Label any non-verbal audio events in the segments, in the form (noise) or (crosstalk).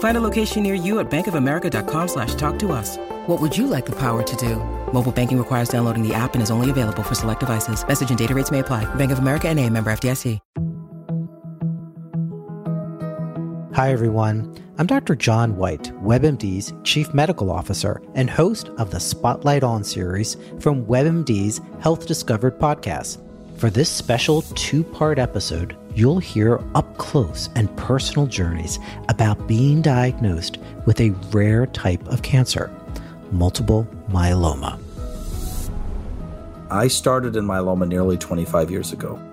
Find a location near you at bankofamerica.com slash talk to us. What would you like the power to do? Mobile banking requires downloading the app and is only available for select devices. Message and data rates may apply. Bank of America and a member FDIC. Hi, everyone. I'm Dr. John White, WebMD's Chief Medical Officer and host of the Spotlight On series from WebMD's Health Discovered podcast. For this special two part episode, you'll hear up close and personal journeys about being diagnosed with a rare type of cancer, multiple myeloma. I started in myeloma nearly 25 years ago.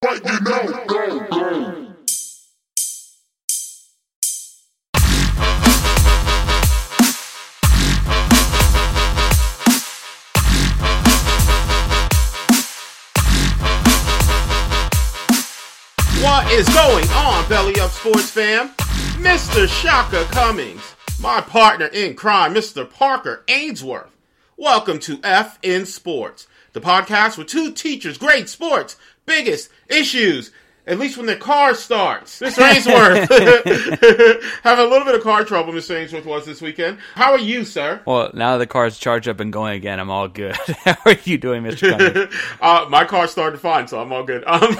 What you know, go, go. What is going on, Belly Up Sports fam? Mr. Shaka Cummings, my partner in crime, Mr. Parker Ainsworth. Welcome to F in Sports, the podcast with two teachers, great sports, biggest issues, at least when the car starts. (laughs) Mr. Ainsworth, (laughs) having a little bit of car trouble, Mr. Ainsworth was this weekend. How are you, sir? Well, now that the car's charged up and going again, I'm all good. (laughs) How are you doing, Mr. Uh, my car started fine, so I'm all good. Um,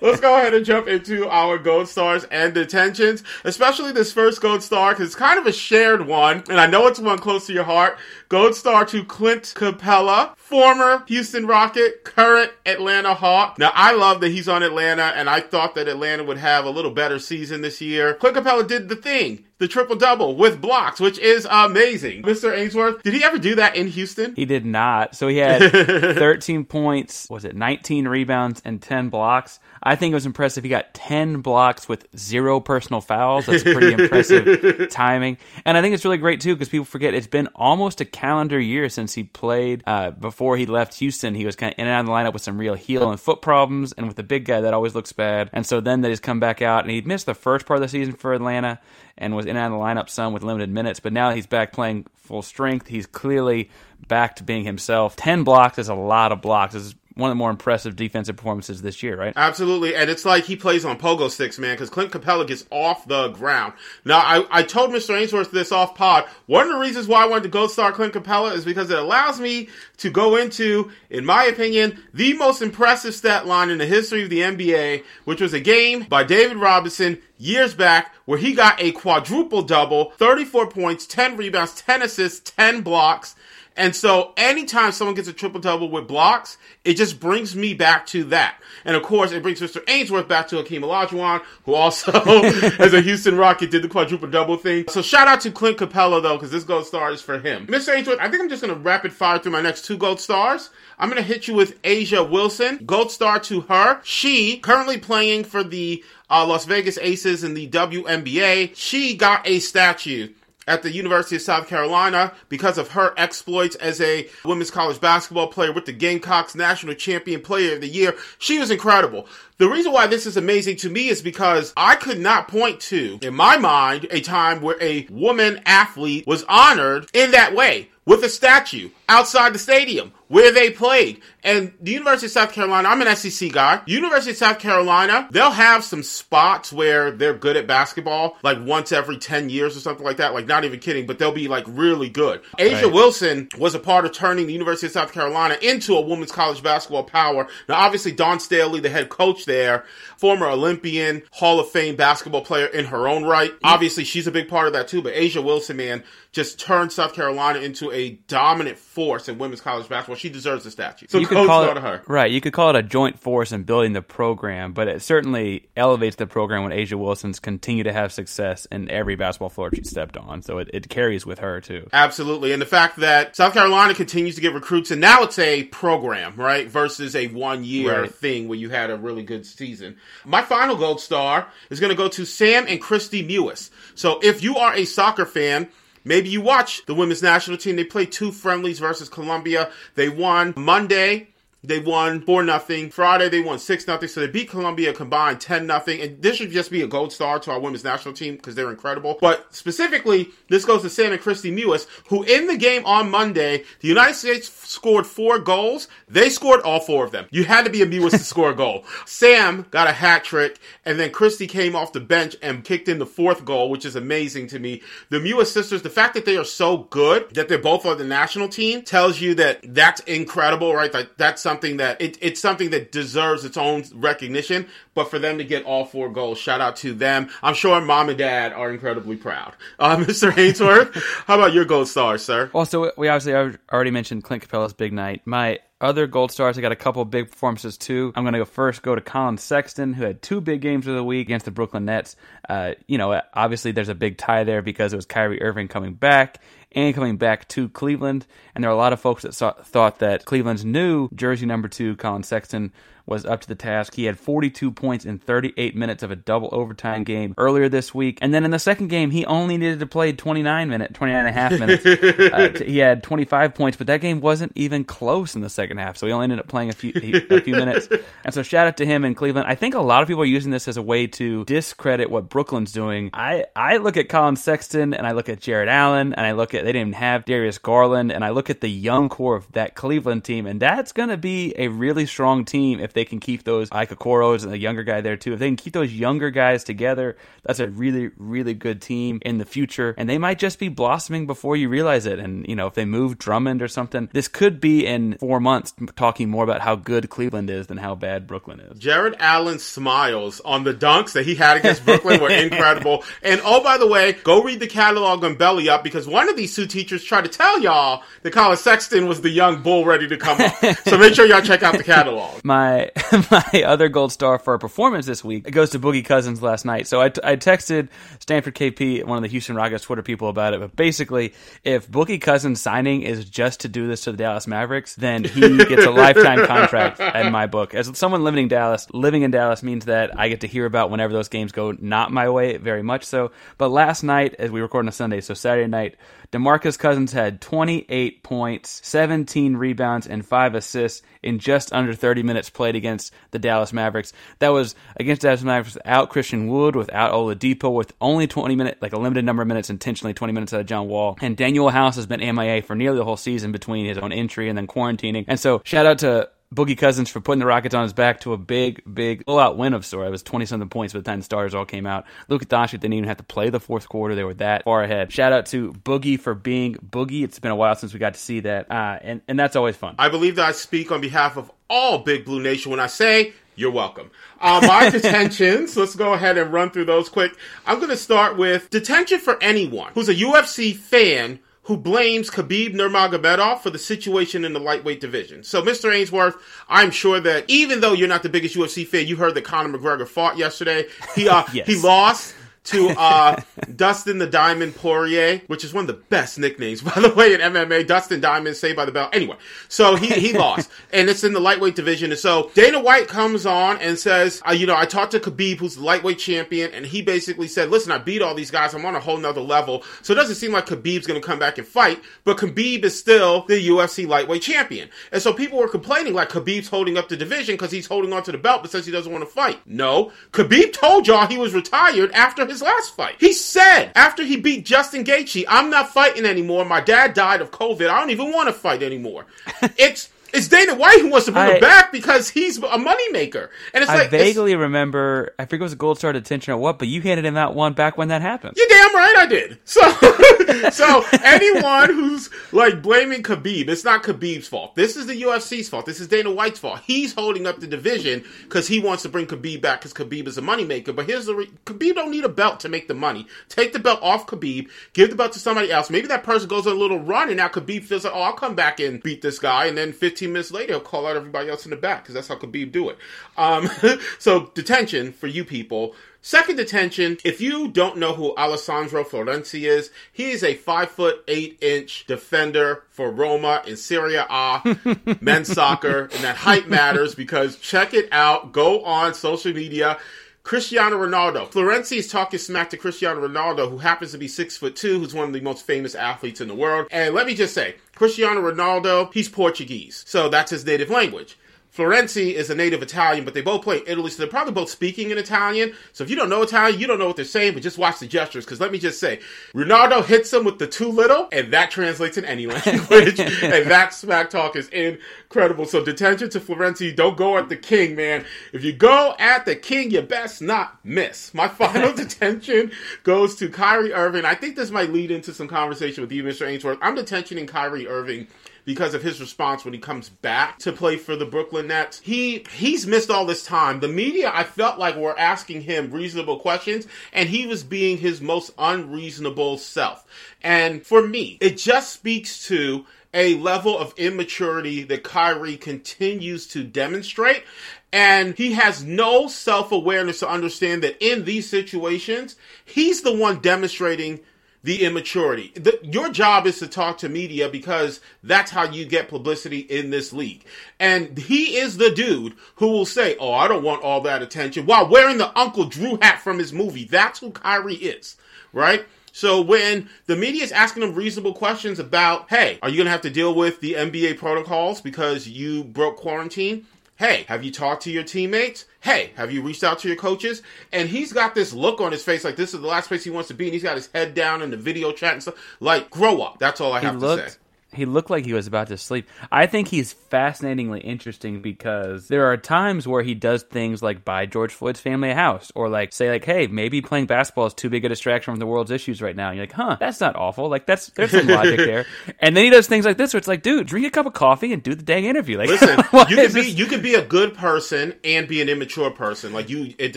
let's go ahead and jump into our gold stars and detentions, especially this first gold star because it's kind of a shared one, and I know it's one close to your heart. Gold star to Clint Capela, former Houston Rocket, current Atlanta Hawk. Now, I love that he's on Atlanta, and I thought that Atlanta would have a little better season this year. Clint Capela did the thing. The triple double with blocks, which is amazing. Mr. Ainsworth, did he ever do that in Houston? He did not. So he had (laughs) 13 points, was it 19 rebounds and 10 blocks? I think it was impressive. He got 10 blocks with zero personal fouls. That's pretty impressive (laughs) timing. And I think it's really great, too, because people forget it's been almost a calendar year since he played. Uh, before he left Houston, he was kind of in and out of the lineup with some real heel and foot problems. And with the big guy, that always looks bad. And so then they just come back out, and he missed the first part of the season for Atlanta and was in and out of the lineup some with limited minutes. But now he's back playing full strength. He's clearly back to being himself. 10 blocks is a lot of blocks. One of the more impressive defensive performances this year, right? Absolutely, and it's like he plays on pogo sticks, man, because Clint Capela gets off the ground. Now, I, I told Mr. Ainsworth this off pod. One of the reasons why I wanted to go star Clint Capela is because it allows me to go into, in my opinion, the most impressive stat line in the history of the NBA, which was a game by David Robinson years back where he got a quadruple double, 34 points, 10 rebounds, 10 assists, 10 blocks And so anytime someone gets a triple double with blocks, it just brings me back to that. And of course, it brings Mr. Ainsworth back to Hakeem Olajuwon, who also, (laughs) as a Houston Rocket, did the quadruple double thing. So shout out to Clint Capela, though, because this gold star is for him. Mr. Ainsworth, I think I'm just going to rapid fire through my next two gold stars. I'm going to hit you with A'ja Wilson, gold star to her. She, currently playing for the uh, Las Vegas Aces in the WNBA, she got a statue at the University of South Carolina because of her exploits as a women's college basketball player with the Gamecocks National Champion Player of the Year. She was incredible. The reason why this is amazing to me is because I could not point to, in my mind, a time where a woman athlete was honored in that way with a statue outside the stadium where they played. And the University of South Carolina, I'm an SEC guy. University of South Carolina, they'll have some spots where they're good at basketball, like once every 10 years or something like that. Like, not even kidding, but they'll be like really good. A'ja right. Wilson was a part of turning the University of South Carolina into a women's college basketball power. Now, obviously, Dawn Staley, the head coach there, former Olympian, Hall of Fame basketball player in her own right. Obviously, she's a big part of that too, but A'ja Wilson, man, just turned South Carolina into a dominant force in women's college basketball. She deserves a statue. So you could call it, her. Right. You could call it a joint force in building the program, but it certainly elevates the program when A'ja Wilson's continue to have success in every basketball floor she stepped on. So it, it carries with her too. Absolutely. And the fact that South Carolina continues to get recruits and now it's a program, right? Versus a one year right. thing where you had a really good season. My final gold star is going to go to Sam and Kristie Mewis. So if you are a soccer fan, Maybe you watch the women's national team. They played two friendlies versus Colombia. They won Monday they won 4 nothing. Friday they won 6 nothing. So they beat Colombia combined 10 nothing. And this should just be a gold star to our women's national team because they're incredible. But specifically, this goes to Sam and Kristie Mewis, who in the game on Monday, the United States scored four goals. They scored all four of them. You had to be a Mewis to (laughs) score a goal. Sam got a hat trick, and then Kristie came off the bench and kicked in the fourth goal, which is amazing to me. The Mewis sisters, the fact that they are so good that they're both on the national team tells you that that's incredible, right? That that's something something that it, it's something that deserves its own recognition. But for them to get all four goals, shout out to them. I'm sure mom and dad are incredibly proud. Uh, (laughs) Mr. Ainsworth, (laughs) how about your gold stars, sir? Also, we obviously already mentioned Clint Capela's big night. My other gold stars, I got a couple big performances too. I'm going to go first go to Collin Sexton, who had two big games of the week against the Brooklyn Nets. Uh, you know, obviously there's a big tie there because it was Kyrie Irving coming back and coming back to Cleveland. And there are a lot of folks that saw, thought that Cleveland's new jersey number two, Collin Sexton, was up to the task. He had 42 points in 38 minutes of a double overtime game earlier this week. And then in the second game, he only needed to play 29 minutes, 29 and a half (laughs) minutes. uh, he had 25 points, but that game wasn't even close in the second half. So he only ended up playing a few, a few minutes. And so shout out to him in Cleveland. I think a lot of people are using this as a way to discredit what Brooklyn's doing. I, I look at Collin Sexton and I look at Jarrett Allen and I look at, they didn't even have Darius Garland and I look at the young core of that Cleveland team and that's going to be a really strong team if they can keep those Ike Okoro's and the younger guy there too. If they can keep those younger guys together, that's a really, really good team in the future. And they might just be blossoming before you realize it. And, you know, if they move Drummond or something, this could be in four months talking more about how good Cleveland is than how bad Brooklyn is. Jarrett Allen's smiles on the dunks that he had against Brooklyn were incredible. (laughs) And oh, by the way, go read the catalog on Belly Up because one of these two teachers tried to tell y'all that Collin Sexton was the young bull ready to come up. (laughs) so make sure y'all check out the catalog. My (laughs) my other gold star for a performance this week it goes to Boogie Cousins last night. So I, t- I texted Stanford KP, one of the Houston Rockets Twitter people, about it. But basically, if Boogie Cousins signing is just to do this to the Dallas Mavericks, then he gets a (laughs) lifetime contract in my book. As someone living in Dallas, living in Dallas means that I get to hear about whenever those games go not my way, very much so. But last night, as we record on a Sunday, so Saturday night, DeMarcus Cousins had 28 points, 17 rebounds, and 5 assists in just under 30 minutes played against the Dallas Mavericks. That was against the Dallas Mavericks without Christian Wood, without Oladipo, with only 20 minutes, like a limited number of minutes, intentionally 20 minutes out of John Wall. And Danuel House has been MIA for nearly the whole season between his own injury and then quarantining. And so shout out to Boogie Cousins for putting the Rockets on his back to a big, big blowout win of sorts. It was 20 something points by the time the starters all came out. Luka Doncic didn't even have to play the fourth quarter. They were that far ahead. Shout out to Boogie for being Boogie. It's been a while since we got to see that. Uh, and, and that's always fun. I believe that I speak on behalf of all Big Blue Nation when I say you're welcome. Uh, my (laughs) detentions, let's go ahead and run through those quick. I'm going to start with detention for anyone who's a UFC fan who blames Khabib Nurmagomedov for the situation in the lightweight division. So, Mr. Ainsworth, I'm sure that even though you're not the biggest UFC fan, you heard that Conor McGregor fought yesterday. He uh, (laughs) Yes. he lost to uh, Dustin the Diamond Poirier, which is one of the best nicknames, (laughs) by the way, in MMA. Dustin Diamond, Saved by the Bell. Anyway, so he, he (laughs) lost, and it's in the lightweight division. And so Dana White comes on and says, uh, you know, I talked to Khabib, who's the lightweight champion, and he basically said, listen, I beat all these guys. I'm on a whole nother level. So it doesn't seem like Khabib's going to come back and fight, but Khabib is still the UFC lightweight champion. And so people were complaining like Khabib's holding up the division because he's holding onto the belt, but says he doesn't want to fight. No, Khabib told y'all he was retired after his last fight. He said after he beat Justin Gaethje, I'm not fighting anymore. My dad died of COVID. I don't even want to fight anymore. (laughs) it's it's Dana White who wants to bring I- him back because he's a moneymaker. And it's I like it's- vaguely remember, I forget it was a gold star detention or what, but you handed him that one back when that happened. You're damn right I did. So, (laughs) so anyone who's like blaming Khabib, it's not Khabib's fault. This is the UFC's fault. This is Dana White's fault. He's holding up the division because he wants to bring Khabib back because Khabib is a moneymaker. But here's the re- Khabib don't need a belt to make the money. Take the belt off Khabib, give the belt to somebody else. Maybe that person goes on a little run, and now Khabib feels like, oh, I'll come back and beat this guy, and then 15 minutes later he'll call out everybody else in the back because that's how Khabib do it. Um, (laughs) so detention for you people. Second detention, if you don't know who Alessandro Florenzi is, he is a five foot eight inch defender for Roma in Serie A, (laughs) men's soccer, and that height matters because check it out. Go on social media. Cristiano Ronaldo. Florenzi is talking smack to Cristiano Ronaldo, who happens to be six foot two, who's one of the most famous athletes in the world. And let me just say, Cristiano Ronaldo, he's Portuguese, so that's his native language. Florenzi is a native Italian, but they both play in Italy, so they're probably both speaking in Italian. So if you don't know Italian, you don't know what they're saying, but just watch the gestures. Because let me just say, Ronaldo hits him with the too little, and that translates in any language. (laughs) and that smack talk is incredible. So detention to Florenzi, don't go at the king, man. If you go at the king, you best not miss. My (laughs) final (laughs) detention goes to Kyrie Irving. I think this might lead into some conversation with you, Mr. Ainsworth. I'm detentioning Kyrie Irving because of his response when he comes back to play for the Brooklyn Nets. He he's missed all this time. The media I felt like were asking him reasonable questions and he was being his most unreasonable self. And for me, it just speaks to a level of immaturity that Kyrie continues to demonstrate. And he has no self awareness to understand that in these situations, he's the one demonstrating the immaturity. The, your job is to talk to media because that's how you get publicity in this league. And he is the dude who will say, Oh, I don't want all that attention while wearing the Uncle Drew hat from his movie. That's who Kyrie is, right? So when the media is asking him reasonable questions about, hey, are you going to have to deal with the NBA protocols because you broke quarantine? Hey, have you talked to your teammates? Hey, have you reached out to your coaches? And he's got this look on his face like this is the last place he wants to be, and he's got his head down in the video chat and stuff. Like, grow up. That's all I He have to say. He looked like he was about to sleep. I think he's fascinatingly interesting because there are times where he does things like buy George Floyd's family a house or like say like, hey, maybe playing basketball is too big a distraction from the world's issues right now. And you're like, huh, that's not awful. Like that's there's some logic (laughs) there. And then he does things like this where it's like, dude, drink a cup of coffee and do the dang interview. Like Listen, (laughs) you can be this- you can be a good person and be an immature person. Like you, it,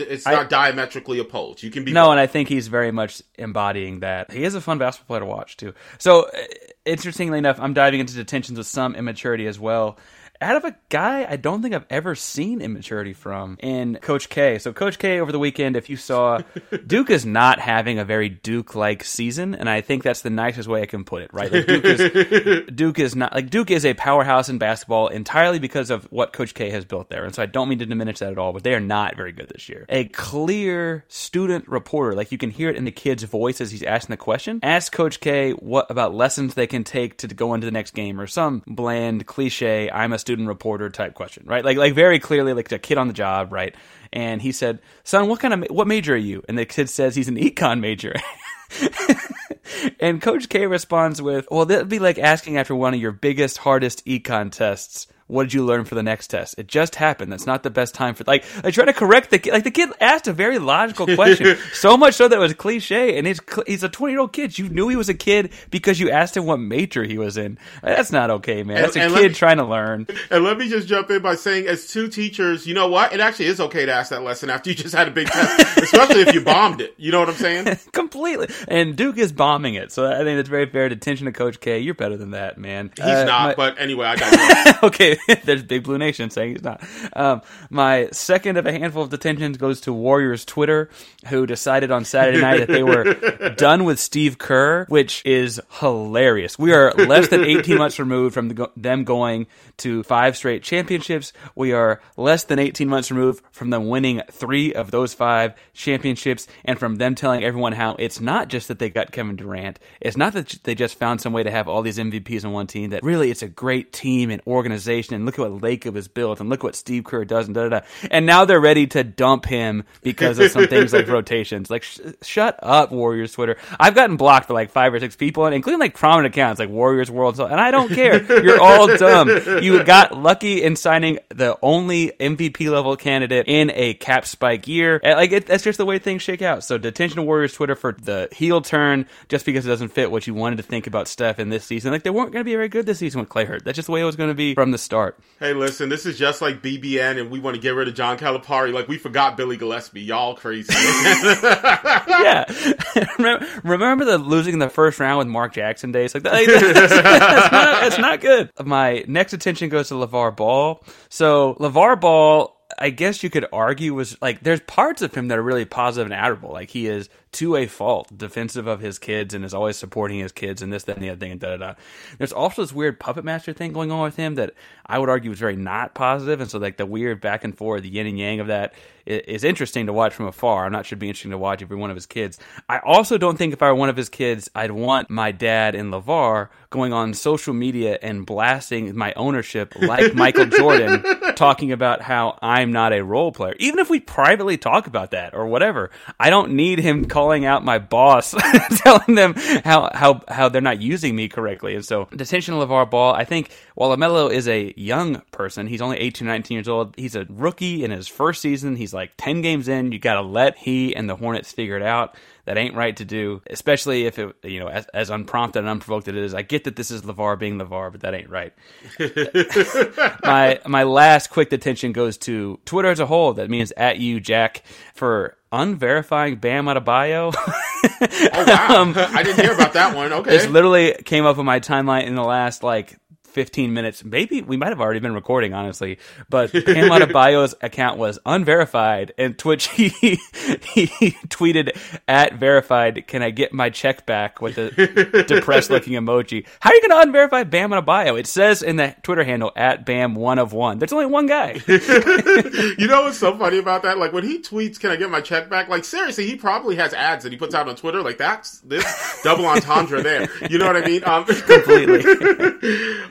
it's I- not diametrically opposed. You can be No, both. and I think he's very much embodying that. He is a fun basketball player to watch too. So, uh, interestingly enough, I'm diving into detentions with some immaturity as well. Out of a guy I don't think I've ever seen immaturity from in Coach K. So Coach K over the weekend, if you saw, (laughs) Duke is not having a very Duke-like season, and I think that's the nicest way I can put it. Right? Like Duke is (laughs) Duke is not like Duke is a powerhouse in basketball entirely because of what Coach K has built there, and so I don't mean to diminish that at all. But they are not very good this year. A clear student reporter, like you can hear it in the kid's voice as he's asking the question, ask Coach K what about lessons they can take to go into the next game, or some bland cliche "I'm a student reporter" type question, right? Like like very clearly like a kid on the job, right? And he said, "Son, what kind of what major are you?" And the kid says he's an econ major. (laughs) And Coach K responds with, "Well, that'd be like asking after one of your biggest, hardest econ tests. What did you learn for the next test? It just happened. That's not the best time for like I try to correct the kid. Like the kid asked a very logical question, (laughs) so much so that it was cliche. And he's he's a twenty year old kid. You knew he was a kid because you asked him what major he was in. That's not okay, man. That's a kid me, trying to learn. And let me just jump in by saying, as two teachers, you know what? It actually is okay to ask that lesson after you just had a big test, (laughs) especially if you bombed it. You know what I'm saying? (laughs) Completely. And Duke is bombing it, so I think that's very fair. Detention to Coach K. You're better than that, man. He's uh, not. My, but anyway, I got okay. (laughs) There's Big Blue Nation saying he's not. Um, my second of a handful of detentions goes to Warriors Twitter, who decided on Saturday night that they were (laughs) done with Steve Kerr, which is hilarious. We are less than 18 months removed from the, them going to five straight championships. We are less than 18 months removed from them winning three of those five championships, and from them telling everyone how it's not just that they got Kevin Durant, it's not that they just found some way to have all these MVPs on one team. That really it's a great team and organization. And look at what Lacob has built, and look what Steve Kerr does, and da da da. And now they're ready to dump him because of some things like (laughs) rotations. Like, sh- shut up, Warriors Twitter. I've gotten blocked for like five or six people, and including like prominent accounts like Warriors World, and I don't care. You're all dumb. You got lucky in signing the only MVP level candidate in a cap spike year. Like it, that's just the way things shake out. So detention Warriors Twitter for the heel turn just because it doesn't fit what you wanted to think about Steph in this season. Like they weren't going to be very good this season with Clay hurt. That's just the way it was going to be from the start. Hey, listen, this is just like BBN, and we want to get rid of John Calipari. Like we forgot Billy Gillispie. Y'all crazy. (laughs) (laughs) yeah. (laughs) remember, the losing the first round with Mark Jackson days? Like, that, that's, that's, not, that's not good. My next attention goes to LeVar Ball. So LeVar Ball I guess you could argue was like there's parts of him that are really positive and admirable. Like he is to a fault defensive of his kids and is always supporting his kids and this, that, and the other thing and da da da. There's also this weird puppet master thing going on with him that I would argue was very not positive. positive, and so like the weird back and forth, the yin and yang of that is interesting to watch from afar. I'm not sure it'd be interesting to watch every one of his kids. I also don't think if I were one of his kids, I'd want my dad and LeVar going on social media and blasting my ownership like Michael (laughs) Jordan, talking about how I'm not a role player. Even if we privately talk about that or whatever, I don't need him calling out my boss, (laughs) telling them how, how, how they're not using me correctly. And so, detention of LeVar Ball, I think while LaMelo is a young person, he's only 18, 19 years old. He's a rookie in his first season. He's like 10 games in. You got to let he and the Hornets figure it out. That ain't right to do, especially if it, you know, as, as unprompted and unprovoked it is. I get that this is LeVar being LeVar, but that ain't right. (laughs) my my last quick detention goes to Twitter as a whole. That means at you, Jack, for unverifying Bam Adebayo. (laughs) oh wow! um, I didn't hear about that one. (laughs) Okay, it's literally came up on my timeline in the last like 15 minutes. Maybe we might have already been recording, honestly. But Bam (laughs) Adebayo's account was unverified, and Twitch (laughs) he he tweeted at verified. Can I get my check back with a (laughs) depressed looking emoji? How are you going to unverify Bam Adebayo? It says in the Twitter handle at Bam one of one. There's only one guy. you know what's so funny about that? Like when he tweets, "Can I get my check back?" Like seriously, he probably has ads that he puts out on Twitter. Like that's this double entendre there. You know what I mean? Um, Completely.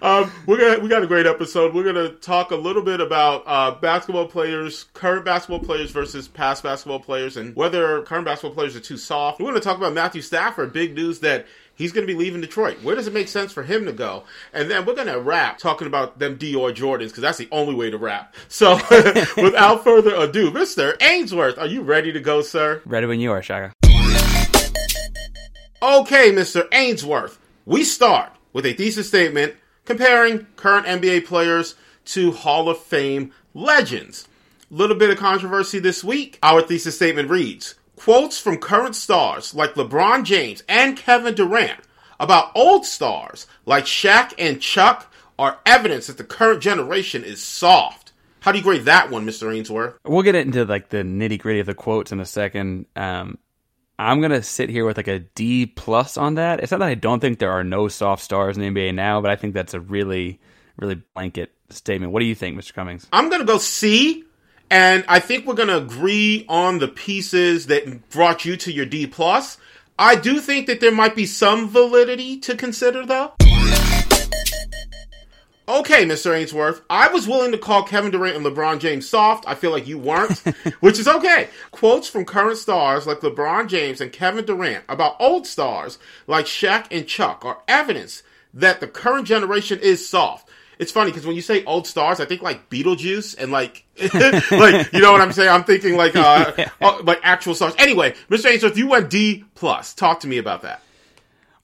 Um, we're gonna we got a great episode. We're gonna talk a little bit about uh, basketball players, current basketball players versus past basketball players, and whether current basketball players are too soft. We're gonna talk about Matthew Stafford. Big news that he's going to be leaving Detroit. Where does it make sense for him to go? And then we're going to wrap talking about them Dior Jordans because that's the only way to wrap. So (laughs) without further ado, Mr. Ainsworth, are you ready to go, sir? Ready when you are, Shaka. Okay, Mr. Ainsworth, we start with a thesis statement comparing current NBA players to Hall of Fame legends. Little bit of controversy this week. Our thesis statement reads Quotes from current stars like LeBron James and Kevin Durant about old stars like Shaq and Chuck are evidence that the current generation is soft. How do you grade that one, Mr. Ainsworth? We'll get into like the nitty gritty of the quotes in a second. Um, I'm gonna sit here with like a D plus on that. It's not that I don't think there are no soft stars in the NBA now, but I think that's a really, really blanket statement. What do you think, Mr. Cummings? I'm gonna go C, and I think we're gonna agree on the pieces that brought you to your D plus. I do think that there might be some validity to consider, though. Okay, Mr. Ainsworth, I was willing to call Kevin Durant and LeBron James soft. I feel like you weren't, (laughs) which is okay. Quotes from current stars like LeBron James and Kevin Durant about old stars like Shaq and Chuck are evidence that the current generation is soft. it's funny because when you say old stars, I think like Beetlejuice and like, (laughs) like you know what I'm saying. I'm thinking like uh, (laughs) yeah. uh like actual stars. Anyway, Mr. Ainsworth, you went D plus. Talk to me about that.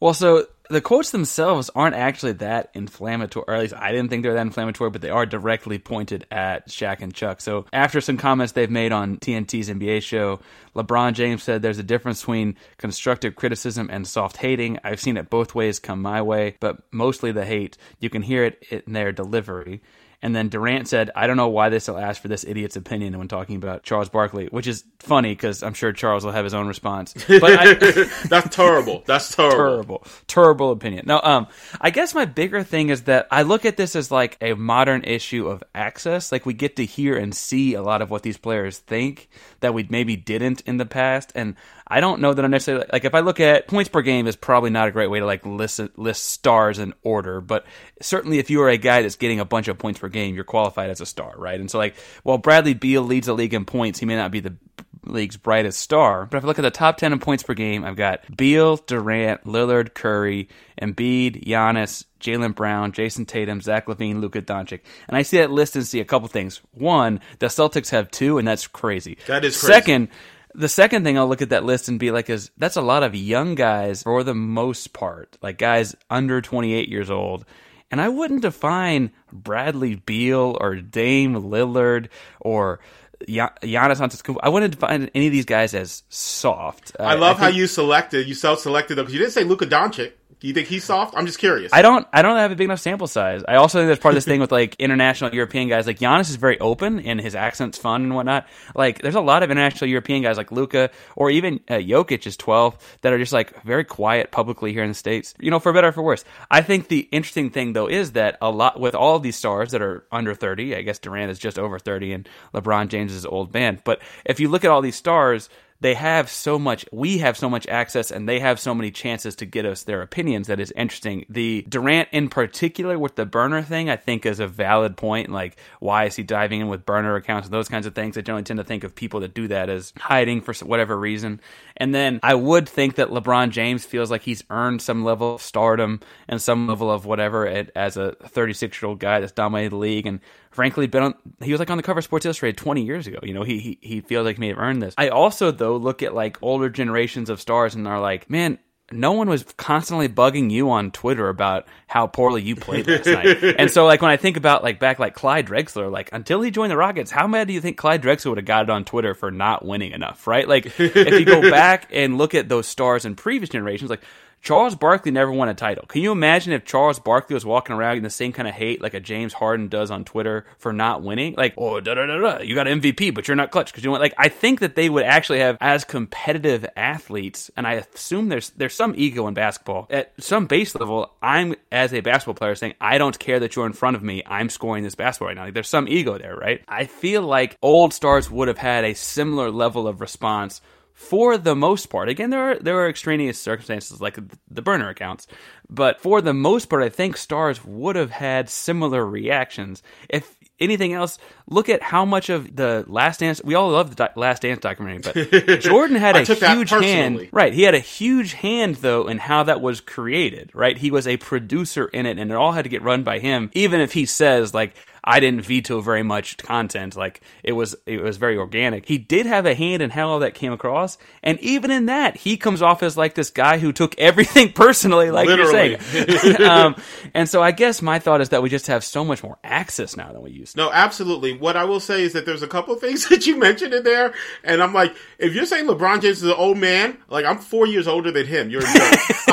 Well, so the quotes themselves aren't actually that inflammatory, or at least I didn't think they were that inflammatory, but they are directly pointed at Shaq and Chuck. So after some comments they've made on TNT's NBA show, LeBron James said there's a difference between constructive criticism and soft hating. I've seen it both ways come my way, but mostly the hate. You can hear it in their delivery. And then Durant said, I don't know why they still ask for this idiot's opinion when talking about Charles Barkley, which is funny because I'm sure Charles will have his own response. But I, (laughs) that's terrible. That's terrible. Terrible. Terrible opinion. No, um, I guess my bigger thing is that I look at this as like a modern issue of access. Like we get to hear and see a lot of what these players think that we maybe didn't in the past. And I don't know that I'm necessarily like if I look at points per game is probably not a great way to like list list stars in order, but certainly if you are a guy that's getting a bunch of points per game, you're qualified as a star, right? And so like while Bradley Beal leads the league in points, he may not be the league's brightest star. But if I look at the top 10 in points per game, I've got Beal, Durant, Lillard, Curry, Embiid, Giannis, Jaylen Brown, Jayson Tatum, Zach LaVine, Luka Doncic. And I see that list and see a couple things. One, the Celtics have two, and that's crazy. That is crazy. Second, the second thing I'll look at that list and be like, is that's a lot of young guys for the most part, like guys under 28 years old. And I wouldn't define Bradley Beal or Dame Lillard or Giannis Antetokounmpo. I wouldn't define any of these guys as soft. Uh, I love I think, how you selected, you self-selected them because you didn't say Luka Doncic. Do you think he's soft? I'm just curious. I don't. I don't have a big enough sample size. I also think there's part of this thing (laughs) with like international European guys. Like Giannis is very open and his accent's fun and whatnot. Like there's a lot of international European guys like Luka or even uh, Jokic is 12 that are just like very quiet publicly here in the states. You know, for better or for worse. I think the interesting thing though is that a lot with all of these stars that are under 30. I guess Durant is just over 30 and LeBron James is old man. But if you look at all these stars they have so much we have so much access and they have so many chances to get us their opinions that is interesting. The durant in particular with the burner thing i think is a valid point. Like why is he diving in with burner accounts and those kinds of things? I generally tend to think of people that do that as hiding for whatever reason. And then i would think that lebron james feels like he's earned some level of stardom and some level of whatever as a 36 year old guy that's dominated the league and frankly been on he was like on the cover of Sports Illustrated 20 years ago. You know, he he, he feels like he may have earned this. I also though look at like older generations of stars and are like, man, no one was constantly bugging you on Twitter about how poorly you played last night. (laughs) And so, like, when I think about, like, back, like, Clyde Drexler, like, until he joined the Rockets, how mad do you think Clyde Drexler would have got it on Twitter for not winning enough, right? Like, if you go (laughs) back and look at those stars in previous generations, like, Charles Barkley never won a title. Can you imagine if Charles Barkley was walking around in the same kind of hate like a James Harden does on Twitter for not winning? Like, oh, da da da da, you got MVP, but you're not clutch because you want. Like, I think that they would actually have as competitive athletes, and I assume there's there's some ego in basketball at some base level. I'm as a basketball player saying I don't care that you're in front of me. I'm scoring this basketball right now. Like, there's some ego there, right? I feel like old stars would have had a similar level of response for the most part. Again, there are there are extraneous circumstances like the burner accounts, but for the most part, I think stars would have had similar reactions. If anything else, look at how much of the Last Dance. We all love the Last Dance documentary, but (laughs) Jordan had a huge hand. Right, he had a huge hand though in how that was created. Right, he was a producer in it, and it all had to get run by him. Even if he says like I didn't veto very much content. Like it was, it was very organic. He did have a hand in how all that came across, and even in that, he comes off as like this guy who took everything (laughs) personally, like Literally. you're saying. (laughs) um, and so I guess my thought is that we just have so much more access now than we used. to. No, absolutely. What I will say is that there's a couple things (laughs) that you mentioned in there, and I'm like, if you're saying LeBron James is an old man, like I'm four years older than him, you're a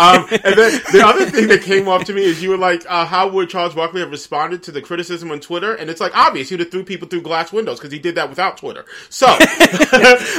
um, and then the other thing that came off to me is you were like, uh, how would Charles Barkley have responded to the criticism on Twitter? Twitter, and it's like obvious he'd have threw people through glass windows because he did that without Twitter. So, (laughs)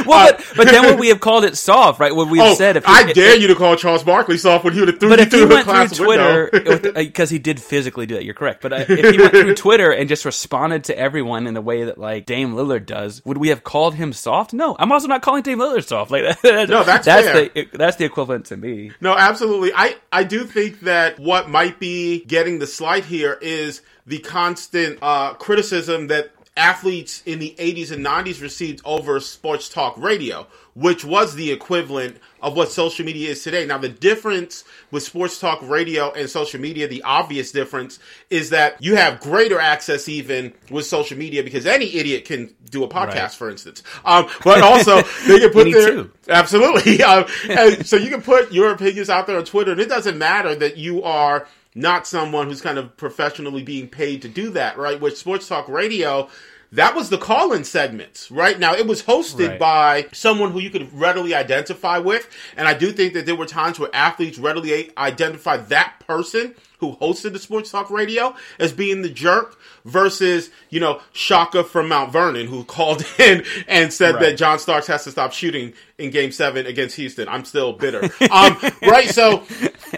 well, uh, but, but then would we (laughs) have called it soft, right? What we have oh, said, if he, I dare you to call Charles Barkley soft when he would have threw but you if through he went glass through Twitter because (laughs) uh, he did physically do that. You're correct, but uh, if he went through Twitter and just responded to everyone in the way that like Dame Lillard does, would we have called him soft? No, I'm also not calling Dame Lillard soft. Like no, that's that's fair. the that's the equivalent to me. No, absolutely. I I do think that what might be getting the slight here is the constant uh, criticism that athletes in the 80s and 90s received over sports talk radio, which was the equivalent of what social media is today. Now, the difference with sports talk radio and social media, the obvious difference is that you have greater access even with social media because any idiot can do a podcast, right. for instance. Um, but also (laughs) they can put their too. absolutely. (laughs) Um, so you can put your opinions out there on Twitter, and it doesn't matter that you are not someone who's kind of professionally being paid to do that, right? With sports talk radio, that was the call-in segments, right? Now it was hosted right. by someone who you could readily identify with, and I do think that there were times where athletes readily identify that person who hosted the sports talk radio as being the jerk versus, you know, Shaka from Mount Vernon who (laughs) called in and said right. that John Starks has to stop shooting in game seven against Houston. I'm still bitter. Um, (laughs) right. So,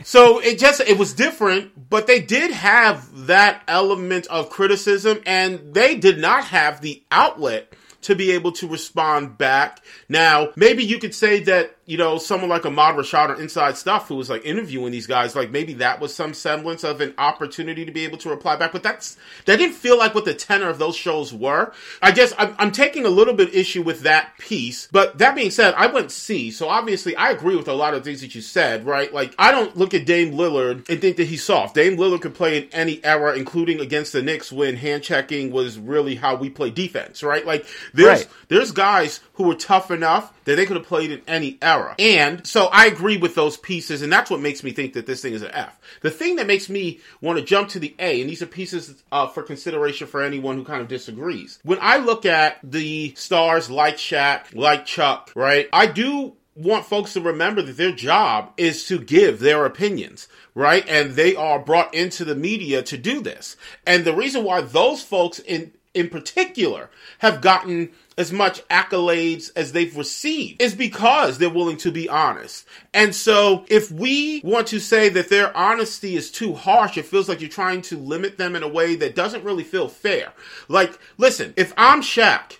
so it just, it was different, but they did have that element of criticism and they did not have the outlet to be able to respond back. Now, maybe you could say that you know, someone like Ahmad Rashad or Inside Stuff who was like interviewing these guys, like maybe that was some semblance of an opportunity to be able to reply back. But that's that didn't feel like what the tenor of those shows were. I guess I'm, I'm taking a little bit issue with that piece. But that being said, I went C, so obviously I agree with a lot of things that you said, right? Like I don't look at Dame Lillard and think that he's soft. Dame Lillard could play in any era, including against the Knicks when hand checking was really how we play defense, right? Like there's right. there's guys who were tough enough that they could have played in any era. And so I agree with those pieces, and that's what makes me think that this thing is an F. The thing that makes me want to jump to the A, and these are pieces uh, for consideration for anyone who kind of disagrees. When I look at the stars like Shaq, like Chuck, right, I do want folks to remember that their job is to give their opinions, right? And they are brought into the media to do this. And the reason why those folks in in particular have gotten as much accolades as they've received is because they're willing to be honest. And so if we want to say that their honesty is too harsh, it feels like you're trying to limit them in a way that doesn't really feel fair. Like, listen, if I'm Shaq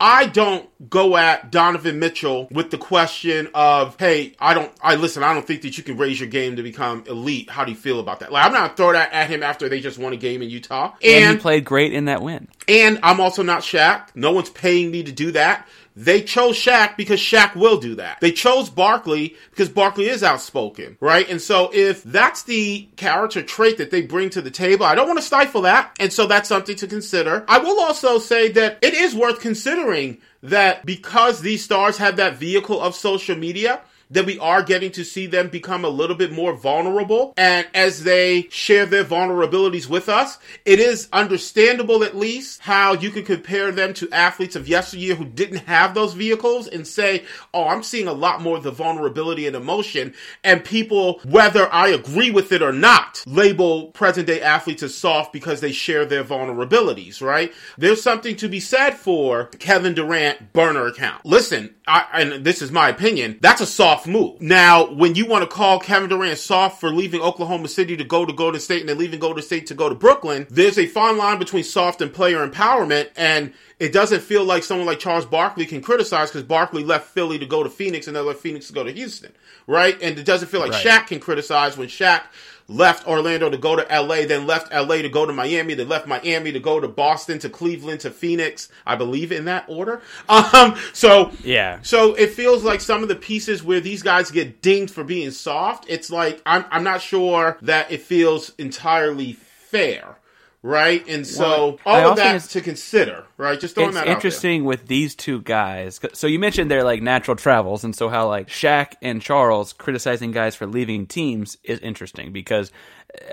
I don't go at Donovan Mitchell with the question of, hey, I don't, I listen, I don't think that you can raise your game to become elite. How do you feel about that? Like, I'm not throwing that at him after they just won a game in Utah. And, and he played great in that win. And I'm also not Shaq. No one's paying me to do that. They chose Shaq because Shaq will do that. They chose Barkley because Barkley is outspoken, right? And so if that's the character trait that they bring to the table, I don't want to stifle that. And so that's something to consider. I will also say that it is worth considering that because these stars have that vehicle of social media, that we are getting to see them become a little bit more vulnerable. And as they share their vulnerabilities with us, it is understandable at least how you can compare them to athletes of yesteryear who didn't have those vehicles and say, oh, I'm seeing a lot more of the vulnerability and emotion. And people, whether I agree with it or not, label present day athletes as soft because they share their vulnerabilities, right? There's something to be said for Kevin Durant burner account. Listen, I, and this is my opinion, that's a soft move. Now, when you want to call Kevin Durant soft for leaving Oklahoma City to go to Golden State and then leaving Golden State to go to Brooklyn, there's a fine line between soft and player empowerment, and it doesn't feel like someone like Charles Barkley can criticize because Barkley left Philly to go to Phoenix and then left Phoenix to go to Houston, right? And it doesn't feel like right. Shaq can criticize when Shaq left Orlando to go to LA, then left LA to go to Miami, then left Miami to go to Boston, to Cleveland, to Phoenix. I believe in that order. (laughs) Um, so yeah, so it feels like some of the pieces where these guys get dinged for being soft. It's like I'm I'm not sure that it feels entirely fair right? And so well, all of that to consider, right? Just throwing it's that interesting with these two guys. So you mentioned their like natural travels, and so how like Shaq and Charles criticizing guys for leaving teams is interesting because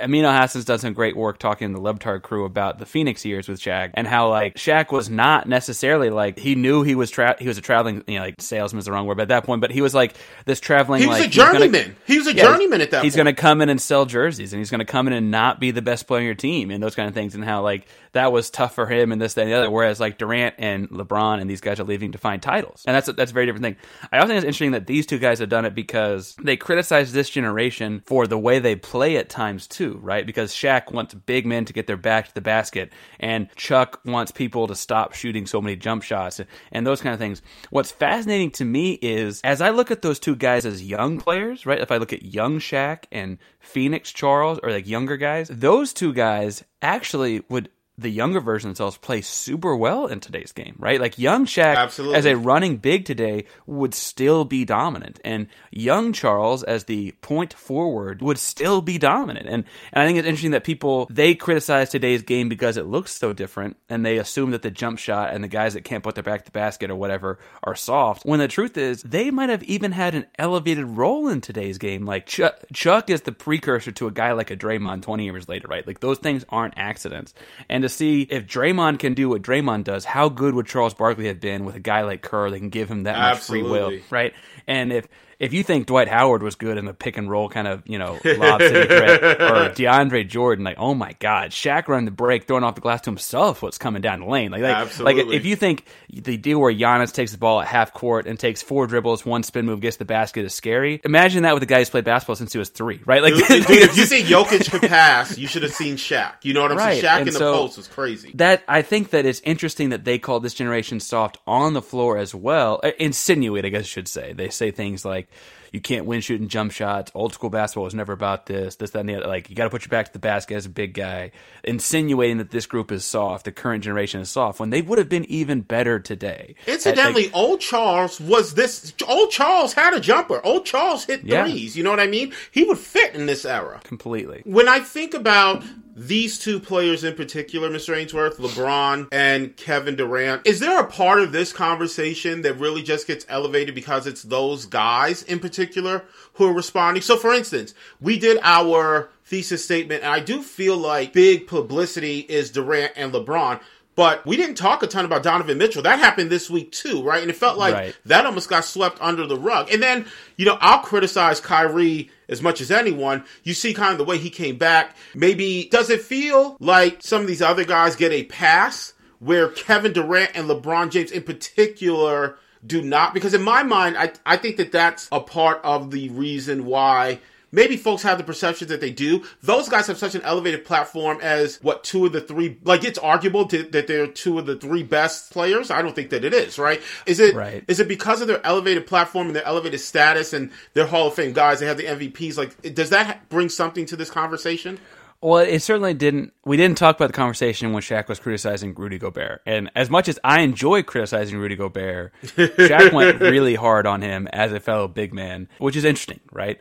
Amin Elhassan's done some great work talking to the Le Batard crew about the Phoenix years with Shaq and how like Shaq was not necessarily like he knew he was tra- he was a traveling you know like salesman is the wrong word but at that point but he was like this traveling he was like, a journeyman. He was a yeah, journeyman at that he's going to come in and sell jerseys and he's going to come in and not be the best player on your team and those kind of things and how like that was tough for him and this that and the other whereas like Durant and LeBron and these guys are leaving to find titles. And that's a, that's a very different thing. I also think it's interesting that these two guys have done it because they criticize this generation for the way they play at times too right because because Shaq wants big men to get their back to the basket, and Chuck wants people to stop shooting so many jump shots and those kind of things. What's fascinating to me is as I look at those two guys as young players, right? If I look at young Shaq and Phoenix Charles, or like younger guys, those two guys actually would the younger version themselves play super well in today's game, right? Like young Shaq Absolutely. as a running big today would still be dominant, and young Charles as the point forward would still be dominant. And and I think it's interesting that people they criticize today's game because it looks so different, and they assume that the jump shot and the guys that can't put their back to the basket or whatever are soft. When the truth is, they might have even had an elevated role in today's game. Like Chuck, Chuck is the precursor to a guy like a Draymond twenty years later, right? Like those things aren't accidents, and to see if Draymond can do what Draymond does, how good would Charles Barkley have been with a guy like Kerr that can give him that much free will, right? And if if you think Dwight Howard was good in the pick and roll kind of, you know, lob city threat, (laughs) or DeAndre Jordan, like, oh my God, Shaq running the break, throwing off the glass to himself, what's coming down the lane. Like, like, like if you think the deal where Giannis takes the ball at half court and takes four dribbles, one spin move, gets the basket is scary, imagine that with a guy who's played basketball since he was three, right? Like, Dude, (laughs) if you think Jokic could pass, you should have seen Shaq. You know what I'm Right, saying? Shaq and in the so- post was crazy. that I think that it's interesting that they call this generation soft on the floor as well. Uh, Insinuate, I guess I should say. They say things like you can't win shooting jump shots. Old school basketball was never about this, this, that, and the other. Like you got to put your back to the basket as a big guy. Insinuating that this group is soft, the current generation is soft, when they would have been even better today. Incidentally, Like, old Charles was this. Old Charles had a jumper. Old Charles hit Yeah. threes. You know what I mean? He would fit in this era. completely. When I think about these two players in particular, Mr. Ainsworth, LeBron and Kevin Durant, is there a part of this conversation that really just gets elevated because it's those guys in particular who are responding? So, for instance, we did our thesis statement, and I do feel like big publicity is Durant and LeBron. But we didn't talk a ton about Donovan Mitchell. That happened this week too, right? And it felt like Right. that almost got swept under the rug. And then, you know, I'll criticize Kyrie as much as anyone. You see kind of the way he came back. Maybe does it feel like some of these other guys get a pass where Kevin Durant and LeBron James in particular do not? Because in my mind, I, I think that that's a part of the reason why maybe folks have the perception that they do. Those guys have such an elevated platform as what two of the three, like it's arguable to, that they're two of the three best players. I don't think that it is, right? Is it, Right. is it because of their elevated platform and their elevated status and their Hall of Fame guys? They have the MVPs. Like, does that bring something to this conversation? Well, it certainly didn't. We didn't talk about the conversation when Shaq was criticizing Rudy Gobert. And as much as I enjoy criticizing Rudy Gobert, (laughs) Shaq went really hard on him as a fellow big man, which is interesting, right?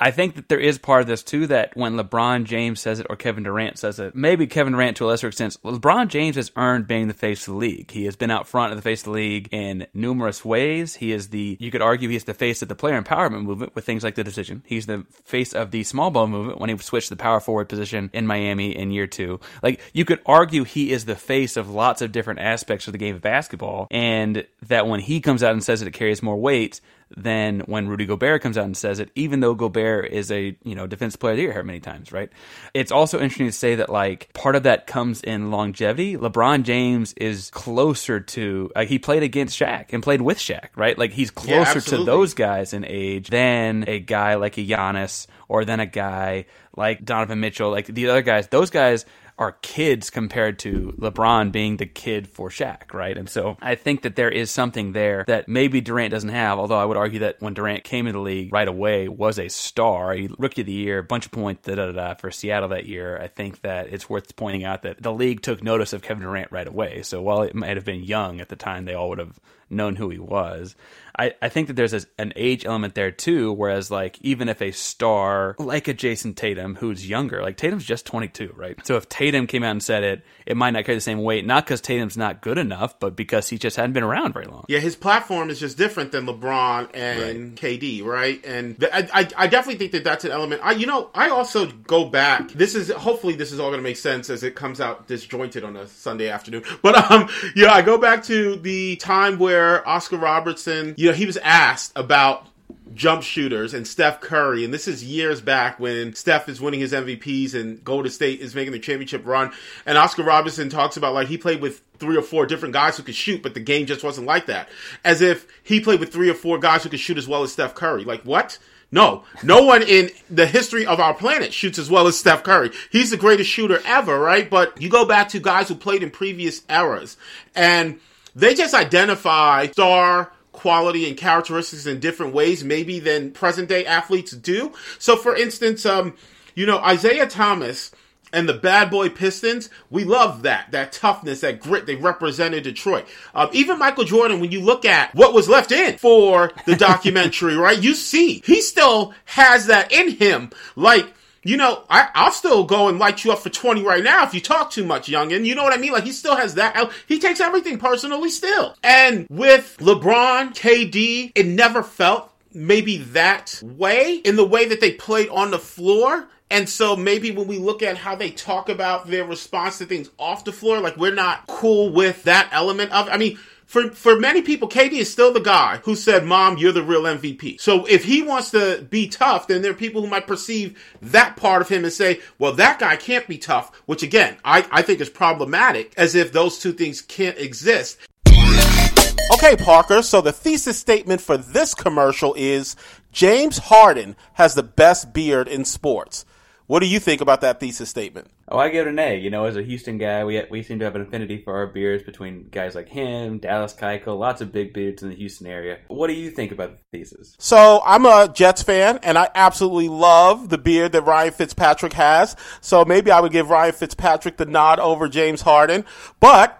I think that there is part of this too that when LeBron James says it or Kevin Durant says it, maybe Kevin Durant to a lesser extent, LeBron James has earned being the face of the league. He has been out front of the face of the league in numerous ways. He is the, you could argue he's the face of the player empowerment movement with things like the decision. He's the face of the small ball movement when he switched the power forward position in Miami in year two. Like, you could argue he is the face of lots of different aspects of the game of basketball, and that when he comes out and says that it carries more weight, than when Rudy Gobert comes out and says it, even though Gobert is a, you know, defensive player of the year many times, right? It's also interesting to say that like part of that comes in longevity. LeBron James is closer to like he played against Shaq and played with Shaq, right? Like he's Yeah, closer to those guys in age than a guy like a Giannis or than a guy like Donovan Mitchell, like the other guys. Those guys are kids compared to LeBron being the kid for Shaq, right? And so I think that there is something there that maybe Durant doesn't have, although I would argue that when Durant came into the league right away was a star, he rookie of the year, bunch of points, da da da, da for Seattle that year. I think that it's worth pointing out that the league took notice of Kevin Durant right away. So while it might have been young at the time, they all would have known who he was. I, I think that there's a, an age element there too, whereas like even if a star like a Jayson Tatum who's younger, like Tatum's just 22, right? So if Tatum came out and said it, it might not carry the same weight, not because Tatum's not good enough, but because he just hadn't been around very long. Yeah, his platform is just different than LeBron and KD, right? And th- I, I, I definitely think that that's an element. I, you know, I also go back. This is hopefully this is all going to make sense as it comes out disjointed on a Sunday afternoon. (laughs) But um, yeah, I go back to the time where Oscar Robertson, you know, he was asked about jump shooters and Steph Curry. And this is years back when Steph is winning his MVPs and Golden State is making the championship run. And Oscar Robertson talks about like he played with three or four different guys who could shoot, but the game just wasn't like that. As if he played with three or four guys who could shoot as well as Steph Curry. Like what? No, no one in the history of our planet shoots as well as Steph Curry. He's the greatest shooter ever, right? But you go back to guys who played in previous eras and they just identify star quality and characteristics in different ways, maybe than present day athletes do. So, for instance, um, you know, Isiah Thomas and the bad boy Pistons, we love that, that toughness, that grit they represented Detroit. Um, even Michael Jordan, when you look at what was left in for the documentary, (laughs) right, you see he still has that in him. Like, you know, I, I'll still go and light you up for 20 right now if you talk too much, youngin. You know what I mean? Like, he still has that. He takes everything personally still. And with LeBron, KD, it never felt maybe that way in the way that they played on the floor. And so maybe when we look at how they talk about their response to things off the floor, like we're not cool with that element of, I mean, for for many people, KD is still the guy who said, "Mom, you're the real MVP." So if he wants to be tough, then there are people who might perceive that part of him and say, "Well, that guy can't be tough," which again, I, I think is problematic, as if those two things can't exist. Okay, Parker, so the thesis statement for this commercial is James Harden has the best beard in sports. What do you think about that thesis statement? Oh, I give it an A. You know, as a Houston guy, we we seem to have an affinity for our beards between guys like him, Dallas Keuchel, lots of big beards in the Houston area. What do you think about the thesis? So I'm a Jets fan, and I absolutely love the beard that Ryan Fitzpatrick has. So maybe I would give Ryan Fitzpatrick the nod over James Harden, but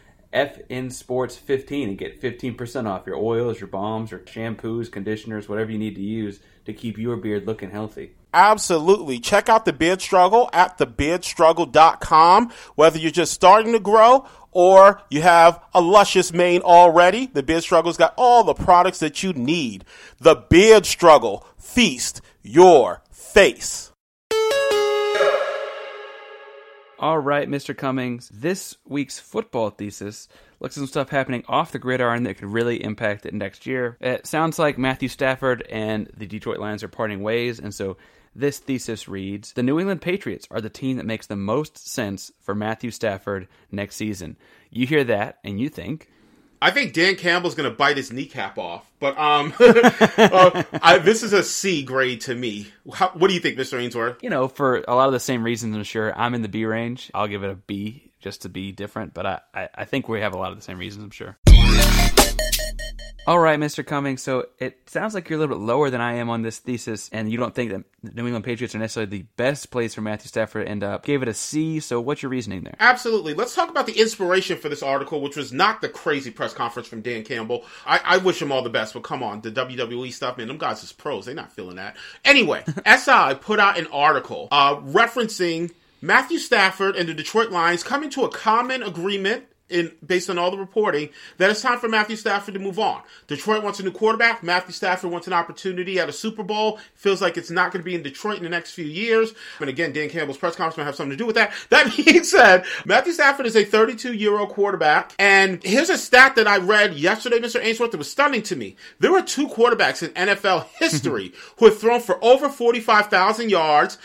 FN Sports 15 and get 15% off your oils, your balms, your shampoos, conditioners, whatever you need to use to keep your beard looking healthy. Absolutely. Check out the Beard Struggle at thebeardstruggle.com. Whether you're just starting to grow or you have a luscious mane already, the Beard Struggle's got all the products that you need. The Beard Struggle. Feast your face. All right, Mr. Cummings. This week's football thesis looks at some stuff happening off the gridiron that could really impact it next year. It sounds like Matthew Stafford and the Detroit Lions are parting ways, and so this thesis reads The New England Patriots are the team that makes the most sense for Matthew Stafford next season. You hear that, and you think. I think Dan Campbell's going to bite his kneecap off. But um, (laughs) uh, I, this is a C grade to me. How, what do you think, Mr. Ainsworth? You know, for a lot of the same reasons, I'm sure I'm in the B range. I'll give it a B just to be different, but I, I, I think we have a lot of the same reasons, I'm sure. All right, Mr. Cummings. So it sounds like you're a little bit lower than I am on this thesis, and you don't think that the New England Patriots are necessarily the best place for Matthew Stafford to end up. Gave it a C. So what's your reasoning there? Absolutely. Let's talk about the inspiration for this article, which was not the crazy press conference from Dan Campbell. I, I wish him all the best, but come on, the WWE stuff, man, them guys is pros. They're not feeling that. Anyway, (laughs) SI put out an article uh, referencing Matthew Stafford and the Detroit Lions coming to a common agreement in based on all the reporting that it's time for Matthew Stafford to move on. Detroit wants a new quarterback. Matthew Stafford wants an opportunity at a Super Bowl. Feels like it's not going to be in Detroit in the next few years. And again, Dan Campbell's press conference might have something to do with that. That (laughs) being said, Matthew Stafford is a 32 year old quarterback. And here's a stat that I read yesterday, Mr. Ainsworth, that was stunning to me. There were two quarterbacks in NFL (laughs) history who have thrown for over 45,000 yards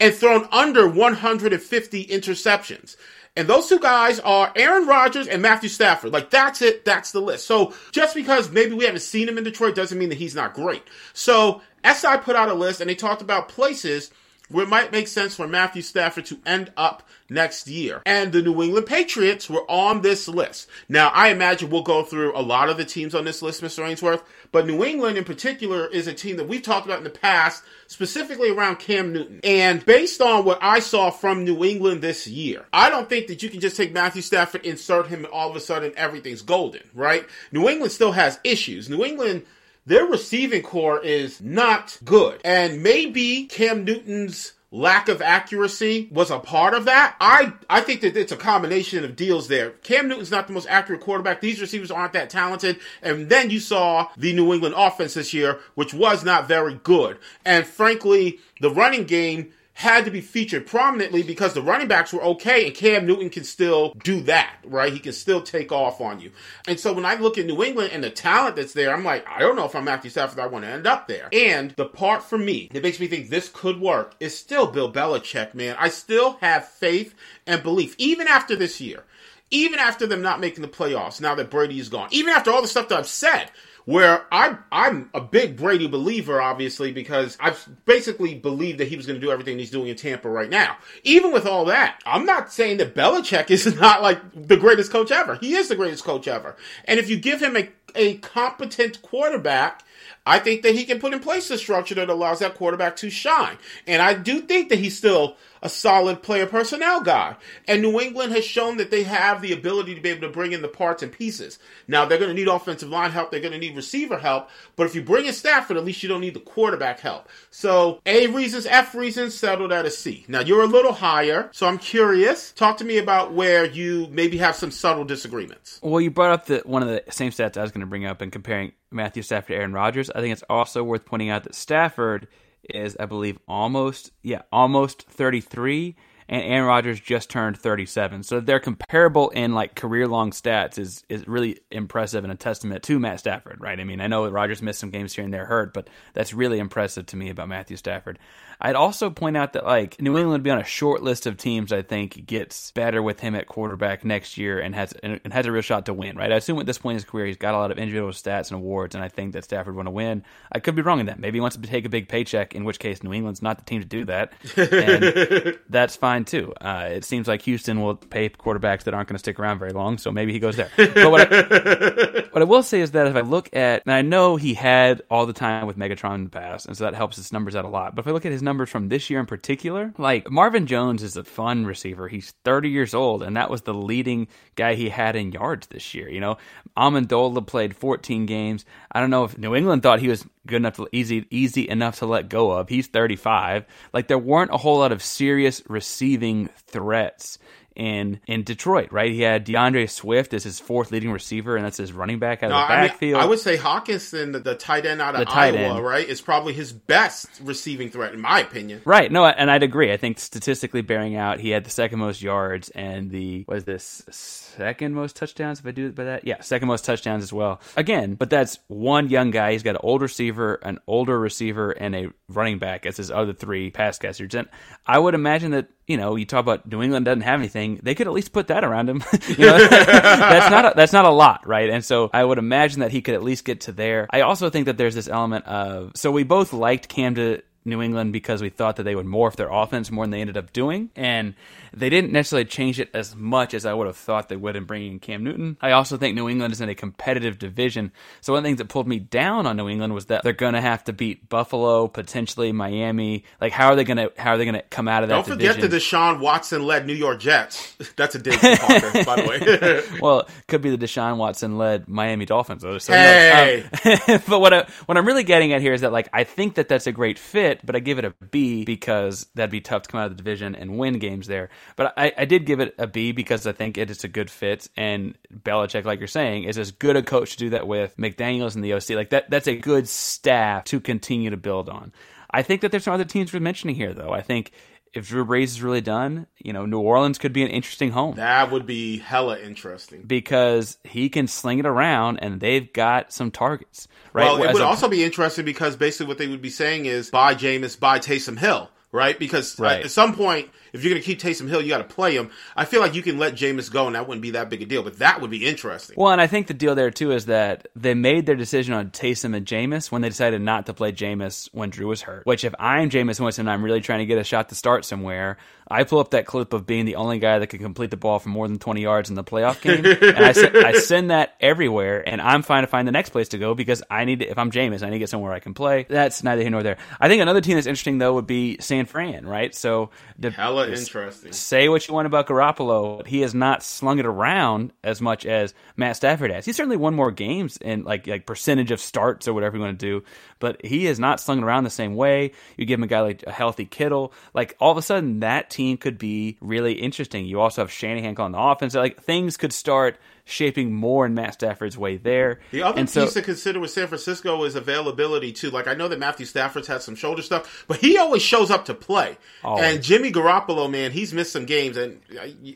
and thrown under 150 interceptions. And those two guys are Aaron Rodgers and Matthew Stafford. Like, that's it. That's the list. So, just because maybe we haven't seen him in Detroit doesn't mean that he's not great. So, SI put out a list and they talked about places where it might make sense for Matthew Stafford to end up next year. And the New England Patriots were on this list. Now, I imagine we'll go through a lot of the teams on this list, Mr. Ainsworth, but New England in particular is a team that we've talked about in the past, specifically around Cam Newton. And based on what I saw from New England this year, I don't think that you can just take Matthew Stafford, insert him, and all of a sudden everything's golden, right? New England still has issues. New England their receiving core is not good. And maybe Cam Newton's lack of accuracy was a part of that. I I think that it's a combination of deals there. Cam Newton's not the most accurate quarterback. These receivers aren't that talented. And then you saw the New England offense this year, which was not very good. And frankly, the running game had to be featured prominently because the running backs were okay and Cam Newton can still do that, right? He can still take off on you. And so when I look at New England and the talent that's there, I'm like, I don't know if I'm Matthew Stafford, I want to end up there. And the part for me that makes me think this could work is still Bill Belichick, man. I still have faith and belief, even after this year even after them not making the playoffs, now that Brady is gone, even after all the stuff that I've said, where I'm I'm a big Brady believer, obviously, because I've basically believed that he was going to do everything he's doing in Tampa right now. Even with all that, I'm not saying that Belichick is (laughs) not like the greatest coach ever. He is the greatest coach ever. And if you give him a, a competent quarterback, I think that he can put in place a structure that allows that quarterback to shine. And I do think that he's still a solid player personnel guy. And New England has shown that they have the ability to be able to bring in the parts and pieces. Now, they're going to need offensive line help, they're going to need receiver help, but if you bring in Stafford, at least you don't need the quarterback help. So, A reasons, F reasons, settled at a C. Now, you're a little higher, so I'm curious. Talk to me about where you maybe have some subtle disagreements. Well, you brought up the one of the same stats I was going to bring up in comparing Matthew Stafford to Aaron Rodgers. I think it's also worth pointing out that Stafford is, I believe, almost yeah, almost 33, and Aaron Rodgers just turned 37. So they're comparable in like career long stats is is really impressive and a testament to Matt Stafford, right? I mean, I know Rodgers missed some games here and there hurt, but that's really impressive to me about Matthew Stafford. I'd also point out that like New England would be on a short list of teams I think gets better with him at quarterback next year and has and has a real shot to win. Right? I assume at this point in his career he's got a lot of individual stats and awards, and I think that Stafford want to win. I could be wrong in that. Maybe he wants to take a big paycheck, in which case New England's not the team to do that, and (laughs) that's fine too. Uh, it seems like Houston will pay quarterbacks that aren't going to stick around very long, so maybe he goes there. But what I, (laughs) what I will say is that if I look at, and I know he had all the time with Megatron in the past, and so that helps his numbers out a lot. But if I look at his numbers from this year in particular, like Marvin Jones is a fun receiver. He's 30 years old, and that was the leading guy he had in yards this year. You know, Amendola played 14 games. I don't know if New England thought he was good enough to easy easy enough to let go of. He's 35. Like there weren't a whole lot of serious receiving threats in in Detroit, right? He had DeAndre Swift as his fourth leading receiver, and that's his running back out No, of the I, mean, backfield. I would say Hockenson, the, the tight end out of Iowa, end. right, is probably his best receiving threat, in my opinion. Right. No, and I'd agree. I think statistically bearing out, he had the second most yards and the what is this second most touchdowns? If I do it by that, yeah, second most touchdowns as well. Again, but that's one young guy. He's got an old receiver, an older receiver, and a running back as his other three pass catchers. And I would imagine that you know you talk about New England doesn't have anything. They could at least put that around him. (laughs) you know, (laughs) that's not a, that's not a lot, right? And so I would imagine that he could at least get to there. I also think that there's this element of so we both liked Cam to New England because we thought that they would morph their offense more than they ended up doing. And they didn't necessarily change it as much as I would have thought they would in bringing in Cam Newton. I also think New England is in a competitive division. So one of the things that pulled me down on New England was that they're going to have to beat Buffalo, potentially Miami. Like, how are they going to how are they going to come out of that Don't forget division? the Deshaun Watson led New York Jets. (laughs) That's a dig Parker, by the way. (laughs) well, it could be the Deshaun Watson led Miami Dolphins. So Hey! Um, (laughs) but what I, what I'm really getting at here is that like I think that that's a great fit, but I give it a B because that'd be tough to come out of the division and win games there. But I, I did give it a B because I think it is a good fit, and Belichick, like you're saying, is as good a coach to do that with. McDaniels and the OC, like that, that's a good staff to continue to build on. I think that there's some other teams we're mentioning here, though. I think if Drew Brees is really done, you know, New Orleans could be an interesting home that would be hella interesting. because he can sling it around and they've got some targets, right? Well, it As would a- also be interesting because basically what they would be saying is buy Jameis, buy Taysom Hill, right? Because Right. at some point, if you're going to keep Taysom Hill, you got to play him. I feel like you can let Jameis go, and that wouldn't be that big a deal. But that would be interesting. well, and I think the deal there too is that they made their decision on Taysom and Jameis when they decided not to play Jameis when Drew was hurt. Which, if I'm Jameis Winston, and I'm really trying to get a shot to start somewhere. I pull up that clip of being the only guy that can complete the ball for more than 20 yards in the playoff game, and I, se- I send that everywhere. And I'm fine to find the next place to go because I need to, if I'm Jameis, I need to get somewhere I can play. That's neither here nor there. I think another team that's interesting though would be San Fran, right? So the, Hella interesting. say what you want about Garoppolo, he has not slung it around as much as Matt Stafford has. He's certainly won more games in like like percentage of starts or whatever you want to do, but he is not slung around the same way. You give him a guy like a healthy Kittle, like all of a sudden that team could be really interesting. You also have Shanahan calling the offense. Like things could start shaping more in Matt Stafford's way there. The other and so, piece to consider with San Francisco is availability too. Like I know that Matthew Stafford's had some shoulder stuff, but he always shows up to play. Always. And Jimmy Garoppolo, man, he's missed some games, and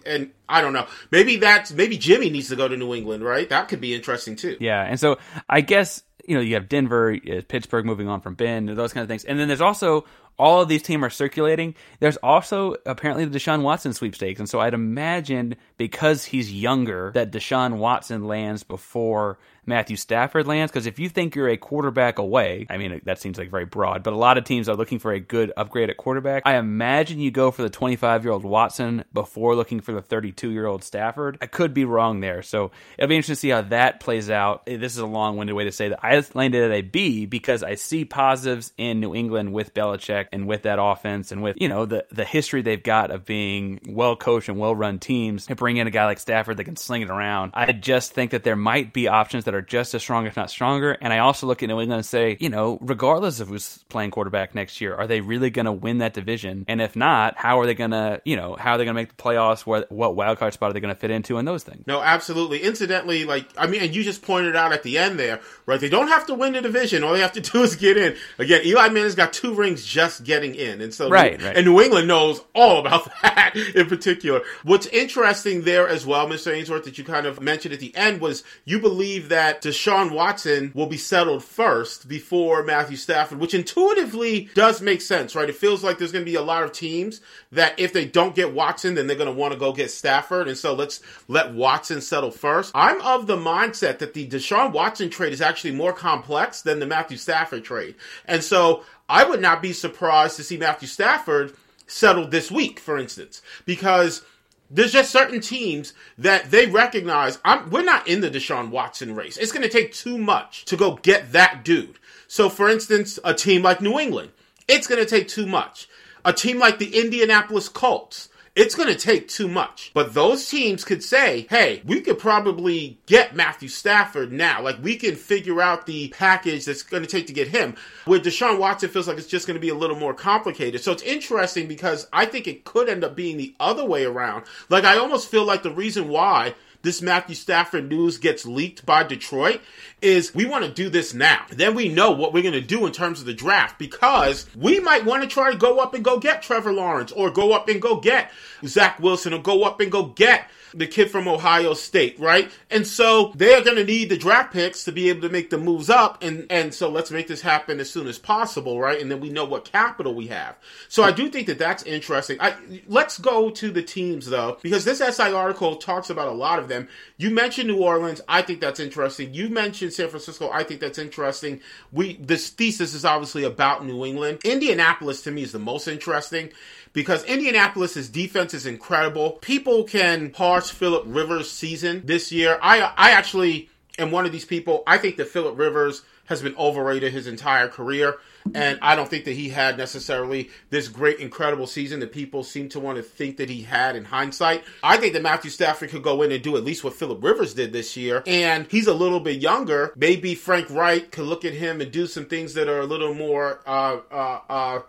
and I don't know. Maybe that's maybe Jimmy needs to go to New England, right? That could be interesting too. Yeah, and so I guess you know you have Denver, Pittsburgh moving on from Ben, those kind of things, and then there's also all of these teams are circulating. There's also apparently the Deshaun Watson sweepstakes, and so I'd imagine because he's younger that Deshaun Watson lands before Matthew Stafford lands. Because if you think you're a quarterback away, I mean, that seems like very broad, but a lot of teams are looking for a good upgrade at quarterback. I imagine you go for the 25 year old Watson before looking for the 32 year old Stafford. I could be wrong there. So it'll be interesting to see how that plays out. This is a long winded way to say that I landed at a B because I see positives in New England with Belichick and with that offense and with, you know, the, the history they've got of being well coached and well run teams and bring in a guy like Stafford that can sling it around. I just think that there might be options that are just as strong, if not stronger. And I also look at New England and say, you know, regardless of who's playing quarterback next year, are they really going to win that division? And if not, how are they going to, you know, how are they going to make the playoffs? What, what wild card spot are they going to fit into and those things? No, absolutely. Incidentally, like, I mean, and you just pointed out at the end there, right? They don't have to win the division. All they have to do is get in. Again, Eli Manning's got two rings just getting in. And so, right, New, right. and New England knows all about (laughs) that in particular. What's interesting there as well, Mr. Ainsworth, that you kind of mentioned at the end was you believe that Deshaun Watson will be settled first before Matthew Stafford, which intuitively does make sense, right? It feels like there's going to be a lot of teams that if they don't get Watson, then they're going to want to go get Stafford. And so let's let Watson settle first. I'm of the mindset that the Deshaun Watson trade is actually more complex than the Matthew Stafford trade. And so I would not be surprised to see Matthew Stafford settled this week, for instance, because there's just certain teams that they recognize I'm, we're not in the Deshaun Watson race. It's going to take too much to go get that dude. So, for instance, a team like New England, it's going to take too much. A team like the Indianapolis Colts, it's going to take too much. But those teams could say, hey, we could probably get Matthew Stafford now. Like, we can figure out the package that's going to take to get him. With Deshaun Watson, feels like it's just going to be a little more complicated. So it's interesting because I think it could end up being the other way around. Like, I almost feel like the reason why this Matthew Stafford news gets leaked by Detroit is we want to do this now. Then we know what we're going to do in terms of the draft because we might want to try to go up and go get Trevor Lawrence or go up and go get Zach Wilson or go up and go get the kid from Ohio State, right? And so they're going to need the draft picks to be able to make the moves up. And, and so let's make this happen as soon as possible, right? And then we know what capital we have. So I do think that that's interesting. I, let's go to the teams though, because this SI article talks about a lot of them. You mentioned New Orleans. I think that's interesting. You mentioned San Francisco. I think that's interesting. We, this thesis is obviously about New England. Indianapolis to me is the most interesting because Indianapolis's defense is incredible. People can parse Philip Rivers' season this year. I I actually am one of these people. I think that Philip Rivers has been overrated his entire career. And I don't think that he had necessarily this great, incredible season that people seem to want to think that he had in hindsight. I think that Matthew Stafford could go in and do at least what Philip Rivers did this year. And he's a little bit younger. Maybe Frank Reich could look at him and do some things that are a little more, uh, uh, uh,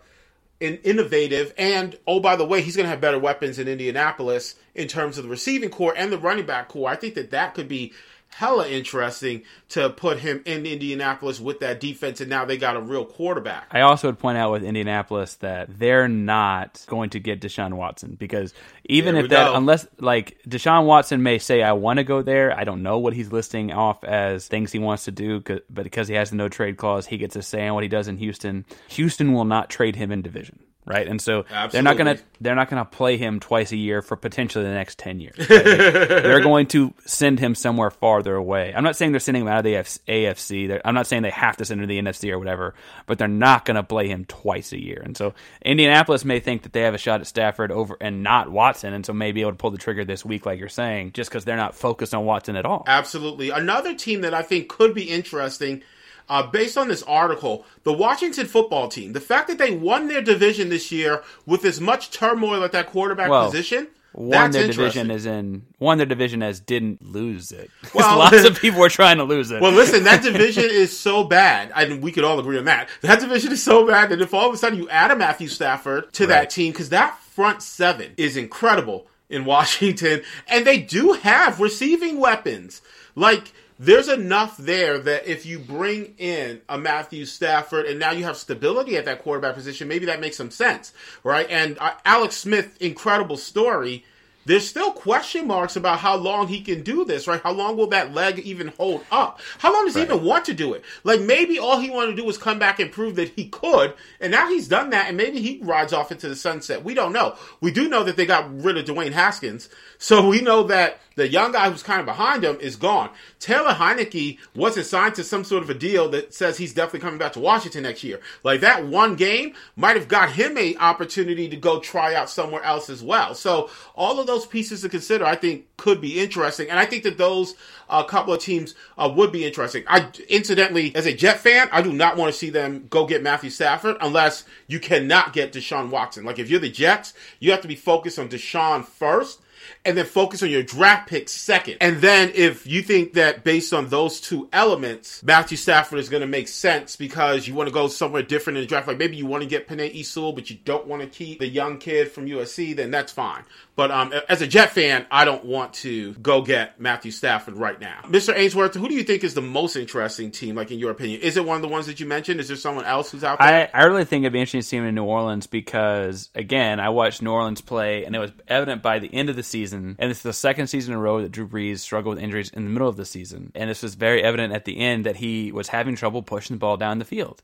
in, innovative. And oh, by the way, he's going to have better weapons in Indianapolis in terms of the receiving core and the running back core. I think that that could be hella interesting to put him in Indianapolis with that defense, and now they got a real quarterback. I also would point out with Indianapolis that they're not going to get Deshaun Watson because even if that, go. unless like Deshaun Watson may say, I want to go there, I don't know what he's listing off as things he wants to do, but because he has the no trade clause, he gets a say on what he does in Houston. Houston will not trade him in division. Right, and so they're not gonna they're not gonna play him twice a year for potentially the next ten years. right? (laughs) they're going to send him somewhere farther away. I'm not saying they're sending him out of the AFC. They're, I'm not saying they have to send him to the NFC or whatever, but they're not going to play him twice a year. And so Indianapolis may think that they have a shot at Stafford over and not Watson, and so may be able to pull the trigger this week, like you're saying, just because they're not focused on Watson at all. Absolutely. Another team that I think could be interesting, uh, based on this article, the Washington football team. The fact that they won their division this year with as much turmoil at that quarterback Well, position. Won their division is in won their division as didn't lose it. (laughs) Well- lots of (laughs) people were trying to lose it. Well, listen, that division (laughs) is so bad, and we could all agree on that. That division is so bad that if all of a sudden you add a Matthew Stafford to that team, because that front seven is incredible in Washington, and they do have receiving weapons. Like, there's enough there that if you bring in a Matthew Stafford and now you have stability at that quarterback position, maybe that makes some sense, right? And uh, Alex Smith, incredible story there's still question marks about how long he can do this, right? How long will that leg even hold up? How long does right. he even want to do it? Like maybe all he wanted to do was come back and prove that he could, and now he's done that, and maybe he rides off into the sunset. We don't know. We do know that they got rid of Dwayne Haskins, so we know that the young guy who's kind of behind him is gone. Taylor Heinicke wasn't signed to some sort of a deal that says he's definitely coming back to Washington next year. Like that one game might have got him a opportunity to go try out somewhere else as well. So all of those pieces to consider, I think, could be interesting, and I think that those a uh, couple of teams uh, would be interesting. I incidentally, as a Jet fan, I do not want to see them go get Matthew Stafford unless you cannot get Deshaun Watson. Like if you're the Jets, you have to be focused on Deshaun first and then focus on your draft pick second. And then if you think that based on those two elements, Matthew Stafford is going to make sense because you want to go somewhere different in the draft, like maybe you want to get Penei Sewell, but you don't want to keep the young kid from USC, then that's fine. But um, as a Jet fan, I don't want to go get Matthew Stafford right now. Mr. Ainsworth, who do you think is the most interesting team, like in your opinion? Is it one of the ones that you mentioned? Is there someone else who's out there? I, I really think it'd be interesting to see him in New Orleans because, again, I watched New Orleans play, and it was evident by the end of the season, and it's the second season in a row that Drew Brees struggled with injuries in the middle of the season. And this was very evident at the end that he was having trouble pushing the ball down the field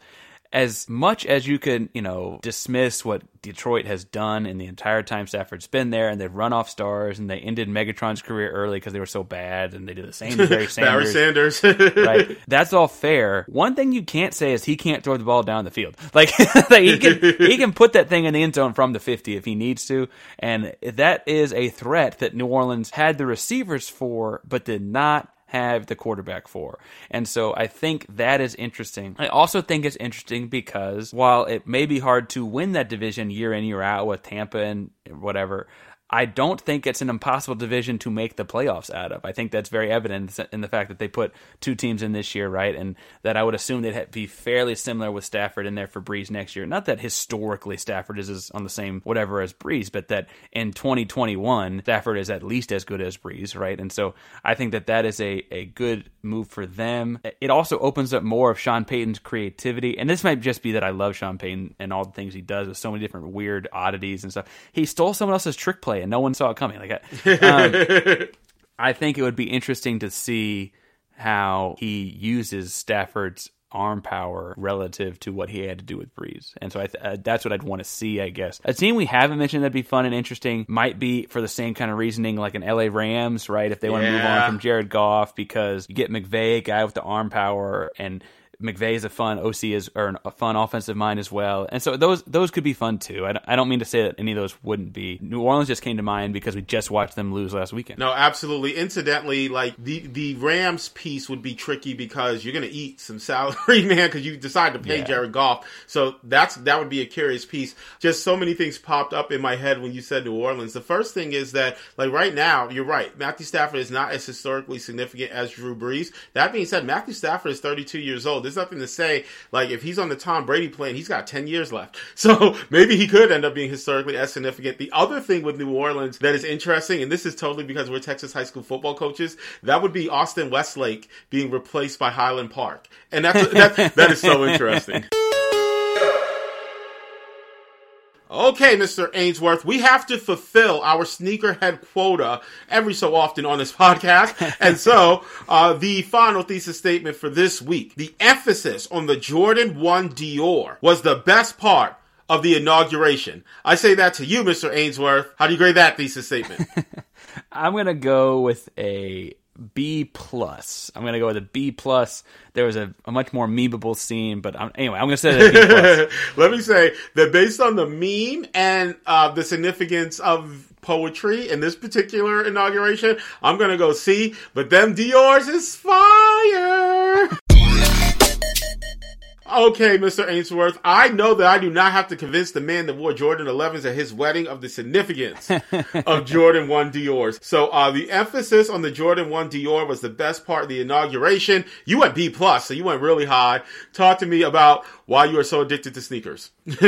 as much as you could, you know, dismiss what Detroit has done in the entire time Stafford's been there, and they've run off stars, and they ended Megatron's career early because they were so bad, and they did the same to Barry (laughs) Sanders. Barry Sanders, (laughs) right? That's all fair. One thing you can't say is he can't throw the ball down the field. (laughs) Like, like he can, he can put that thing in the end zone from the fifty if he needs to, and that is a threat that New Orleans had the receivers for, but did not have the quarterback for. And so I think that is interesting. I also think it's interesting because while it may be hard to win that division year in, year out with Tampa and whatever, I don't think it's an impossible division to make the playoffs out of. I think that's very evident in the fact that they put two teams in this year, right? And that I would assume they'd be fairly similar with Stafford in there for Brees next year. Not that historically Stafford is on the same whatever as Brees, but that in 2021 Stafford is at least as good as Brees, right? And so I think that that is a, a good move for them. It also opens up more of Sean Payton's creativity. And this might just be that I love Sean Payton and all the things he does with so many different weird oddities and stuff. He stole someone else's trick play play, and no one saw it coming. Like, um, (laughs) I think it would be interesting to see how he uses Stafford's arm power relative to what he had to do with Brees. And so th- uh, that's what I'd want to see, I guess. A team we haven't mentioned that'd be fun and interesting might be for the same kind of reasoning like an LA Rams, right? If they want to move on from Jared Goff because you get McVay, a guy with the arm power, and McVay is a fun OC is or a fun offensive mind as well, and so those those could be fun too. I don't, mean to say that any of those wouldn't be. New Orleans just came to mind because we just watched them lose last weekend. No, absolutely. Incidentally, like the the Rams piece would be tricky because you're going to eat some salary, (laughs) man, because you decide to pay yeah. Jared Goff. So that's that would be a curious piece. Just so many things popped up in my head when you said New Orleans. The first thing is that like right now, you're right. Matthew Stafford is not as historically significant as Drew Brees. That being said, Matthew Stafford is 32 years old there's nothing to say. Like if he's on the Tom Brady plane, he's got ten years left. (laughs) So maybe he could end up being historically as significant. The other thing with New Orleans that is interesting, and this is totally because we're Texas high school football coaches, that would be Austin Westlake being replaced by Highland Park, and that's (laughs) that, that is so interesting. Okay, Mr. Ainsworth, we have to fulfill our sneakerhead quota every so often on this (laughs) podcast. and so, uh, the final thesis statement for this week, the emphasis on the Jordan 1 Dior was the best part of the inauguration. I say that to you, Mr. Ainsworth. How do you grade that thesis statement? (laughs) I'm going to go with a B plus. I'm gonna go with a B plus. There was a, a much more memeable scene, but I'm, anyway, I'm gonna say B plus. (laughs) Let me say that based on the meme and uh, the significance of poetry in this particular inauguration, I'm gonna go C. But them Dior's is fire. (laughs) Okay, Mr. Ainsworth, I know that I do not have to convince the man that wore Jordan 11s at his wedding of the significance (laughs) of Jordan 1 Dior's. So, uh, the emphasis on the Jordan 1 Dior was the best part of the inauguration. You went B plus, so you went really high. Talk to me about why you are so addicted to sneakers. (laughs) (laughs)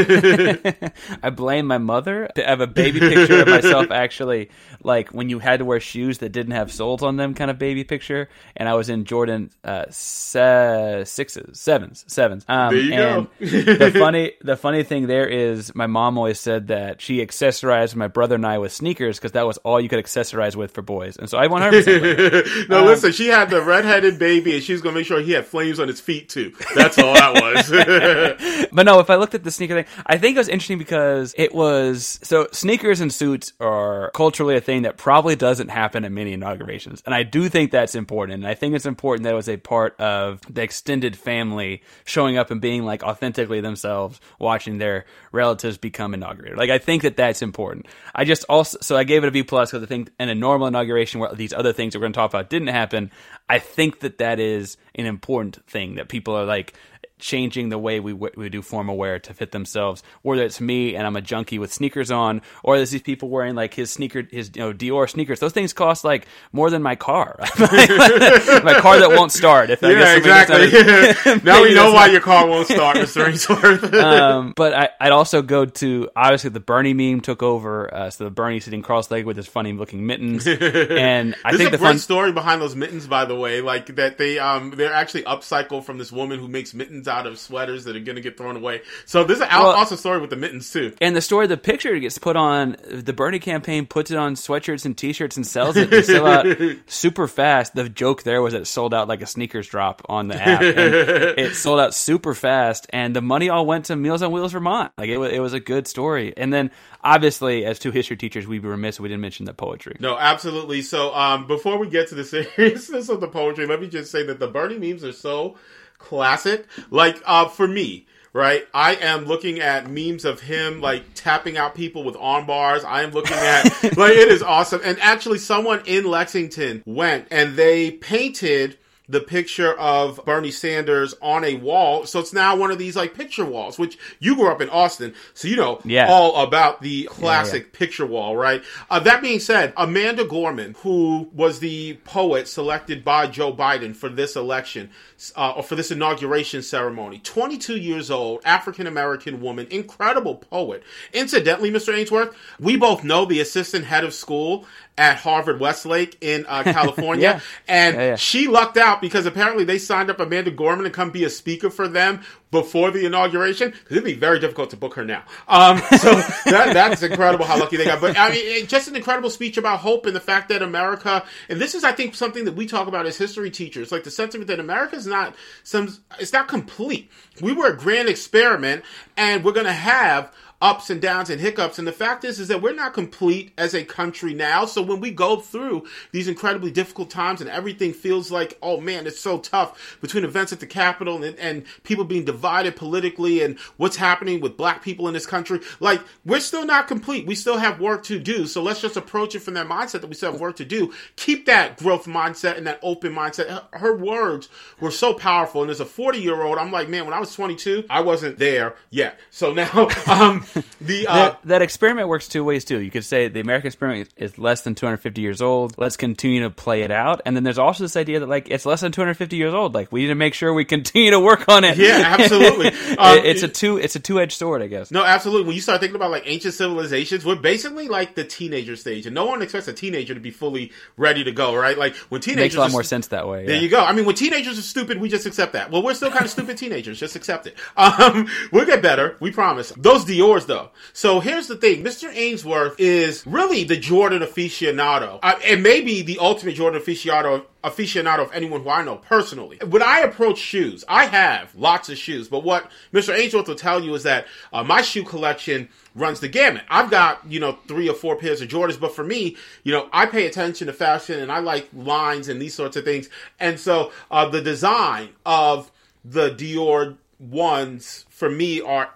I blame my mother. I have a baby picture of myself actually, like when you had to wear shoes that didn't have soles on them, kind of baby picture. And I was in Jordan uh, se- sixes, sevens, sevens, Um, there you and go. the funny, the funny thing there is, my mom always said that she accessorized my brother and I with sneakers because that was all you could accessorize with for boys, and so I (laughs) 100 percent no, listen, she had the redheaded baby, and she was gonna make sure he had flames on his feet too. That's all that was. (laughs) But no, if I looked at the sneaker thing, I think it was interesting because it was so sneakers and suits are culturally a thing that probably doesn't happen at many inaugurations, and I do think that's important. And I think it's important that it was a part of the extended family showing up and being like authentically themselves, watching their relatives become inaugurated. Like I think that that's important. I just also so I gave it a B plus because I think in a normal inauguration where these other things that we're going to talk about didn't happen, I think that that is an important thing that people are like changing the way we we do formal wear to fit themselves. Whether it's me and I'm a junkie with sneakers on, or there's these people wearing like his sneaker, his you know Dior sneakers. Those things cost like more than my car. (laughs) my car that won't start. If I yeah, guess maybe that's not exactly. (laughs) (laughs) now we know why not- your car won't start, Mr. Ainsworth. um, but I, I'd also go to obviously the Bernie meme took over. Uh, so the Bernie sitting cross-legged with his funny looking mittens, and I think a the fun. story behind those mittens, by the way. Like that they um they're actually upcycled from this woman who makes mittens out of sweaters that are going to get thrown away. So there's an Well- awesome story with the mittens too. And the story, the picture gets put on the Bernie campaign, puts it on sweatshirts and T-shirts and sells it. They sell out (laughs) super fast. The joke there was that it sold out like a sneakers drop on the app. (laughs) It sold out super fast, and the money all went to Meals on Wheels Vermont. Like it was, it was a good story. And then obviously, as two history teachers, we'd be remiss if we didn't mention the poetry. No, absolutely. So, um, before we get to the (laughs) seriousness of the poetry, let me just say that the Bernie memes are so classic. Like, uh, for me, right? I am looking at memes of him like tapping out people with arm bars. I am looking at (laughs) like it is awesome. And actually, someone in Lexington went and they painted the picture of Bernie Sanders on a wall. So it's now one of these like picture walls, which you grew up in Austin, so you know Yeah. all about the classic picture wall, right? Uh, that being said, Amanda Gorman, who was the poet selected by Joe Biden for this election, uh, or for this inauguration ceremony, 22 years old, African American woman, incredible poet. Incidentally, Mr. Ainsworth, we both know the assistant head of school at Harvard Westlake in uh, (laughs) California, Yeah. and Yeah, yeah. she lucked out because apparently they signed up Amanda Gorman to come be a speaker for them before the inauguration. 'cause It'd be very difficult to book her now. Um, (laughs) so that, that's incredible how lucky they got. But I mean, just an incredible speech about hope and the fact that America, and this is, I think, something that we talk about as history teachers, like the sentiment that America is not some, it's not complete. We were a grand experiment, and we're going to have ups and downs and hiccups. And the fact is, is that we're not complete as a country now. So when we go through these incredibly difficult times and everything feels like, oh man, it's so tough between events at the Capitol and, and people being divided politically and what's happening with black people in this country, like we're still not complete. We still have work to do. So let's just approach it from that mindset that we still have work to do. Keep that growth mindset and that open mindset. Her, her words were so powerful. And as a 40 year old, I'm like, man, when I was 22, I wasn't there yet. So now, (laughs) um, (laughs) the, uh, that, that experiment works two ways too. You could say the American experiment is less than 250 years old. Let's continue to play it out. And then there's also this idea that like it's less than 250 years old. Like we need to make sure we continue to work on it. Yeah, (laughs) absolutely. Um, it's a two it's a two edged sword, I guess. No, absolutely. When you start thinking about like ancient civilizations, we're basically like the teenager stage, and no one expects a teenager to be fully ready to go, right? Like when It teenagers makes a lot more st- sense that way. There you go. I mean, when teenagers are stupid, we just accept that. Well, we're still kind of stupid teenagers. Just accept it. (laughs) Um, we'll get better. We promise. Those Dior's, though. So here's the thing. Mr. Ainsworth is really the Jordan aficionado. Uh, and maybe the ultimate Jordan aficionado aficionado of anyone who I know personally. When I approach shoes, I have lots of shoes, but what Mr. Ainsworth will tell you is that uh, my shoe collection runs the gamut. I've got, you know, three or four pairs of Jordans, but for me, you know, I pay attention to fashion and I like lines and these sorts of things. And so uh, the design of the Dior ones for me are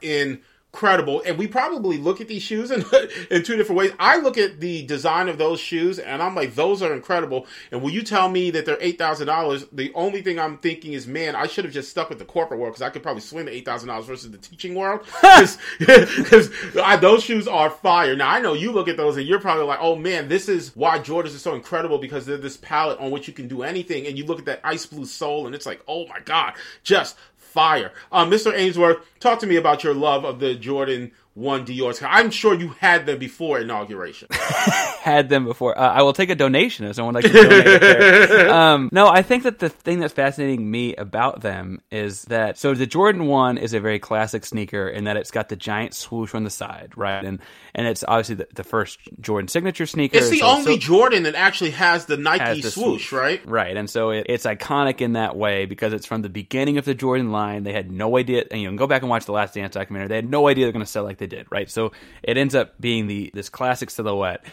incredible. And we probably look at these shoes in, (laughs) in two different ways. I look at the design of those shoes and I'm like, those are incredible. And when you tell me that they're $8,000, the only thing I'm thinking is, man, I should have just stuck with the corporate world because I could probably swing the $8,000 versus the teaching world. (laughs) Because (laughs) those shoes are fire. Now, I know you look at those and you're probably like, oh man, this is why Jordans are so incredible because they're this palette on which you can do anything. And you look at that ice blue sole and it's like, oh my God, just fire. Uh, Mr. Ainsworth, talk to me about your love of the Jordan one Dior's. I'm sure you had them before inauguration. (laughs) had them before. Uh, I will take a donation if someone like to donate. (laughs) Um, no, I think that the thing that's fascinating me about them is that so the Jordan One is a very classic sneaker in that it's got the giant swoosh on the side, right? And and it's obviously the, the first Jordan signature sneaker. It's the so, only so, Jordan that actually has the Nike has the swoosh, swoosh, right? Right, and so it, it's iconic in that way because it's from the beginning of the Jordan line. They had no idea, and you can go back and watch the Last Dance documentary. They had no idea they're going to sell like they did, right? So it ends up being the this classic silhouette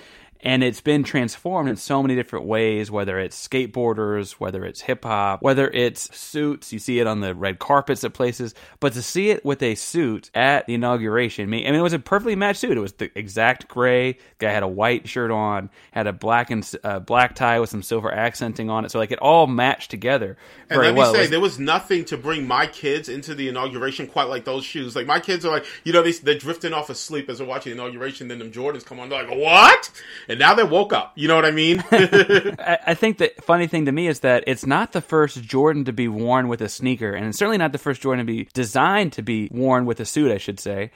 and it's been transformed in so many different ways whether it's skateboarders whether it's hip hop whether it's suits. You see it on the red carpets at places. But to see it with a suit at the inauguration I mean it was a perfectly matched suit. It was the exact gray. Guy had a white shirt on had a black and uh, black tie with some silver accenting on it. So like it all matched together very and let me well. say was, there was nothing to bring my kids into the inauguration quite like those shoes. Like my kids are like you know they, they're drifting off asleep as they're watching the inauguration then them jordans come on. They're like what and now they woke up. You know what I mean? (laughs) I, think the funny thing to me is that it's not the first Jordan to be worn with a sneaker, and it's certainly not the first Jordan to be designed to be worn with a suit, I should say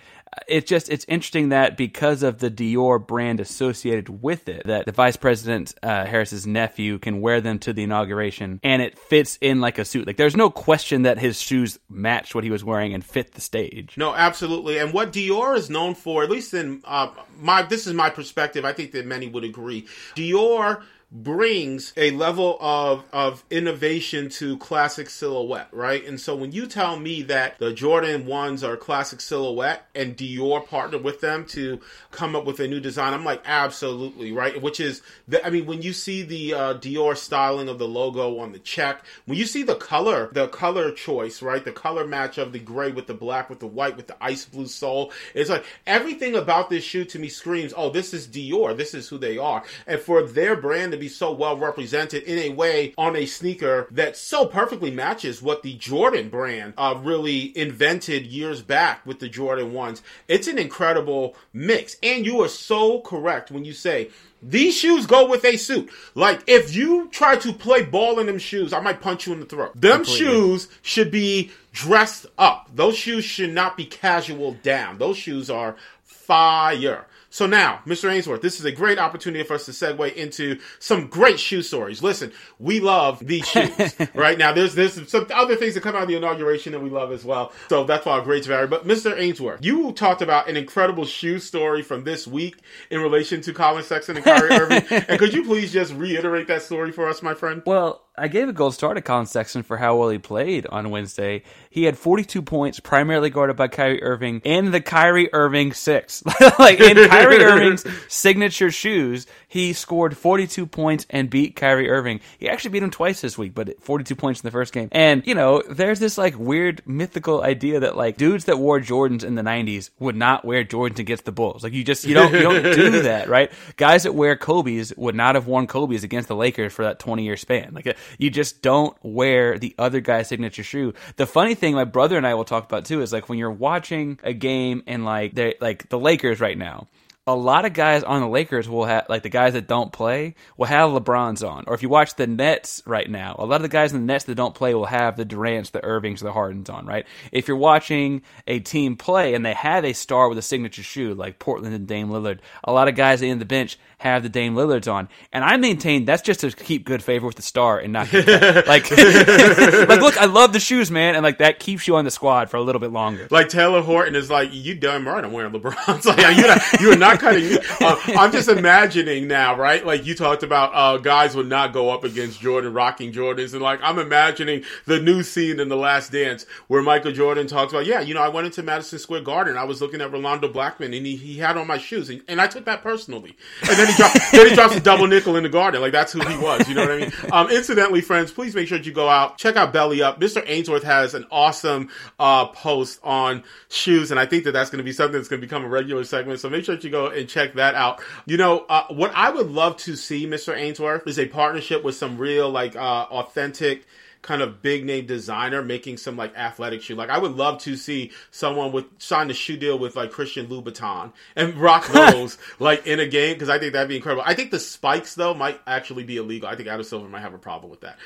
it's just it's interesting that because of the Dior brand associated with it, that the vice president uh, Harris's nephew can wear them to the inauguration, and it fits in like a suit. Like there's no question that his shoes matched what he was wearing and fit the stage. No, absolutely. And what Dior is known for, at least in uh, my this is my perspective, I think that many would agree. Dior brings a level of of innovation to classic silhouette, right? And so when you tell me that the Jordan ones are classic silhouette and Dior partnered with them to come up with a new design, I'm like absolutely right. Which is, the, I mean, when you see the uh, Dior styling of the logo on the check, when you see the color, the color choice, right, the color match of the gray with the black with the white with the ice blue sole, it's like everything about this shoe to me screams, oh, this is Dior, this is who they are, and for their brand to be so well represented in a way on a sneaker that so perfectly matches what the Jordan brand uh, really invented years back with the Jordan ones. It's an incredible mix. And you are so correct when you say these shoes go with a suit. Like if you try to play ball in them shoes, I might punch you in the throat. Them Completely. shoes should be dressed up. Those shoes should not be casual down. Those shoes are fire. So now, Mr. Ainsworth, this is a great opportunity for us to segue into some great shoe stories. Listen, we love these (laughs) shoes, right? Now, there's there's some other things that come out of the inauguration that we love as well. So that's why our grades vary. But Mr. Ainsworth, you talked about an incredible shoe story from this week in relation to Collin Sexton and Kyrie (laughs) Irving. and could you please just reiterate that story for us, my friend? Well, I gave a gold star to Collin Sexton for how well he played on Wednesday. He had 42 points, primarily guarded by Kyrie Irving, in the Kyrie Irving six. (laughs) like in Kyrie Irving's (laughs) signature shoes, he scored 42 points and beat Kyrie Irving. He actually beat him twice this week, but 42 points in the first game. And, you know, there's this like weird mythical idea that like dudes that wore Jordans in the 90s would not wear Jordans against the Bulls. Like you just, you don't, you don't do (laughs) that, right? Guys that wear Kobe's would not have worn Kobe's against the Lakers for that 20 year span. Like, you just don't wear the other guy's signature shoe. The funny thing my brother and I will talk about too is like when you're watching a game and like they like the Lakers right now a lot of guys on the Lakers will have, like the guys that don't play, will have LeBrons on. Or if you watch the Nets right now, a lot of the guys in the Nets that don't play will have the Durants, the Irvings, the Hardens on, right? If you're watching a team play and they have a star with a signature shoe, like Portland and Dame Lillard, a lot of guys in the bench have the Dame Lillards on. And I maintain that's just to keep good favor with the star and not (laughs) like, (laughs) like, look, I love the shoes, man. And like that keeps you on the squad for a little bit longer. Like Talen Horton is like, you damn right I'm wearing LeBron's. (laughs) like, you're not, you're not cutting uh, I'm just imagining now, right? Like you talked about, uh, guys would not go up against Jordan rocking Jordans. And like, I'm imagining the new scene in The Last Dance where Michael Jordan talks about, yeah, you know, I went into Madison Square Garden. I was looking at Rolando Blackman and he, he had on my shoes and, and I took that personally. And then he then he drops a double nickel in the garden. Like that's who he was. You know what I mean? (laughs) Um, incidentally, friends, please make sure that you go out, check out Belly Up. Mr. Ainsworth has an awesome, uh, post on shoes. And I think that that's going to be something that's going to become a regular segment. So make sure that you go and check that out. You know, uh, what I would love to see, Mr. Ainsworth, is a partnership with some real, like, uh, authentic, kind of big name designer making some like athletic shoe. Like I would love to see someone with sign a shoe deal with like Christian Louboutin and rock (laughs) those like in a game because I think that'd be incredible. I think the spikes though might actually be illegal. I think Adam Silver might have a problem with that.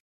(laughs)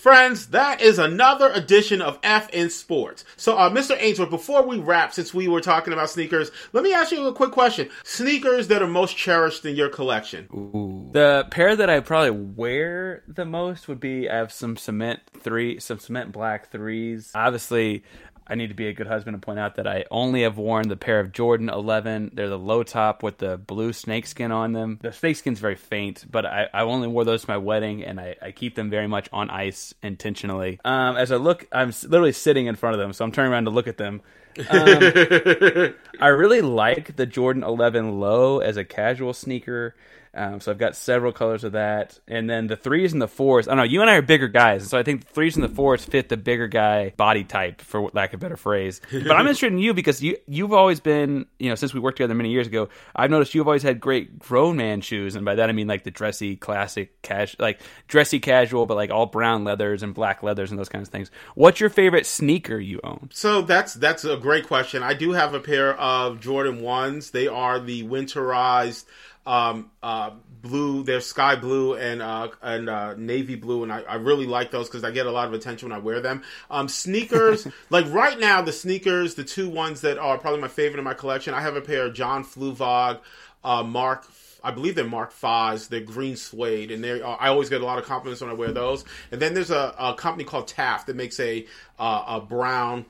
Friends, that is another edition of F in Sports. So, uh, Mr. Ainsworth, before we wrap, since we were talking about sneakers, let me ask you a quick question. Sneakers that are most cherished in your collection? Ooh. The pair that I probably wear the most would be I have some cement three, some cement black threes. Obviously, I need to be a good husband and point out that I only have worn the pair of Jordan 11. They're the low top with the blue snakeskin on them. The snakeskin's very faint, but I, I only wore those to my wedding, and I, I keep them very much on ice intentionally. Um, as I look, I'm literally sitting in front of them, so I'm turning around to look at them. Um, (laughs) I really like the Jordan 11 low as a casual sneaker. Um, so I've got several colors of that, and then the threes and the fours. I don't know. You and I are bigger guys, so I think the threes and the fours fit the bigger guy body type, for lack of a better phrase. (laughs) But I'm interested in you because you you've always been, you know, since we worked together many years ago. I've noticed you've always had great grown man shoes, and by that I mean like the dressy, classic, cash, like dressy casual, but like all brown leathers and black leathers and those kinds of things. What's your favorite sneaker you own? So that's that's a great question. I do have a pair of Jordan ones. They are the winterized um, uh, blue. They're sky blue and uh, and uh, navy blue, and I, I really like those because I get a lot of attention when I wear them. Um, sneakers, (laughs) like right now, the sneakers, the two ones that are probably my favorite in my collection. I have a pair of John Fluevog, uh, Mark. I believe they're Mark Fives. They're green suede, and they I always get a lot of compliments when I wear those. And then there's a, a company called Taft that makes a uh, a brown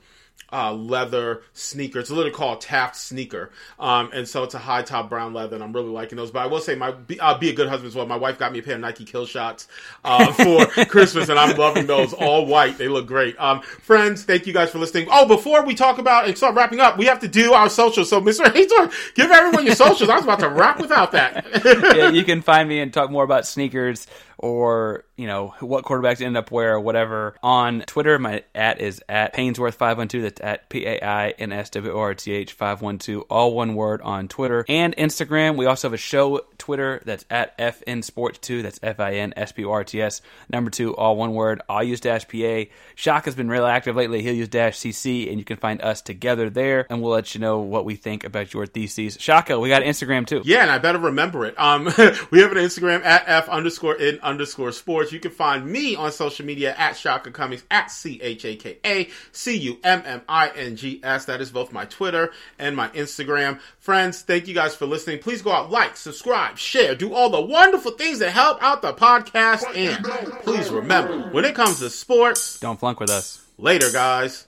uh, leather sneaker. It's literally called Taft sneaker, um, and so it's a high top brown leather, and I'm really liking those. But I will say, my I'll be a good husband as well. My wife got me a pair of Nike Killshots uh, (laughs) for Christmas, and I'm loving those. All white, they look great. Um, friends, thank you guys for listening. Oh, before we talk about and start wrapping up, we have to do our socials. So, Mr. Hazor, give everyone your socials. I was about to wrap without that. (laughs) yeah, you can find me and talk more about sneakers or you know what quarterbacks end up where whatever on Twitter. My at is at Painsworth five one two. That's at P A I N S W O R T H five one two. All one word on Twitter and Instagram. We also have a show Twitter that's at FN Sports two. That's F I N S P O R T S number two. All one word. I'll use dash PA. Shock has been real active lately. He'll use dash CC, and you can find us together there, and we'll let you know what we think about your theses. Chaka, we got Instagram too. Yeah, and I better remember it. Um, (laughs) we have an Instagram at F underscore in underscore sports. You can find me on social media at Chaka Cummings at C H A K A C U M M I N G S. That is both my Twitter and my Instagram. Friends, thank you guys for listening. Please go out, like, subscribe, share, do all the wonderful things that help out the podcast. And please remember, when it comes to sports, don't flunk with us. Later, guys.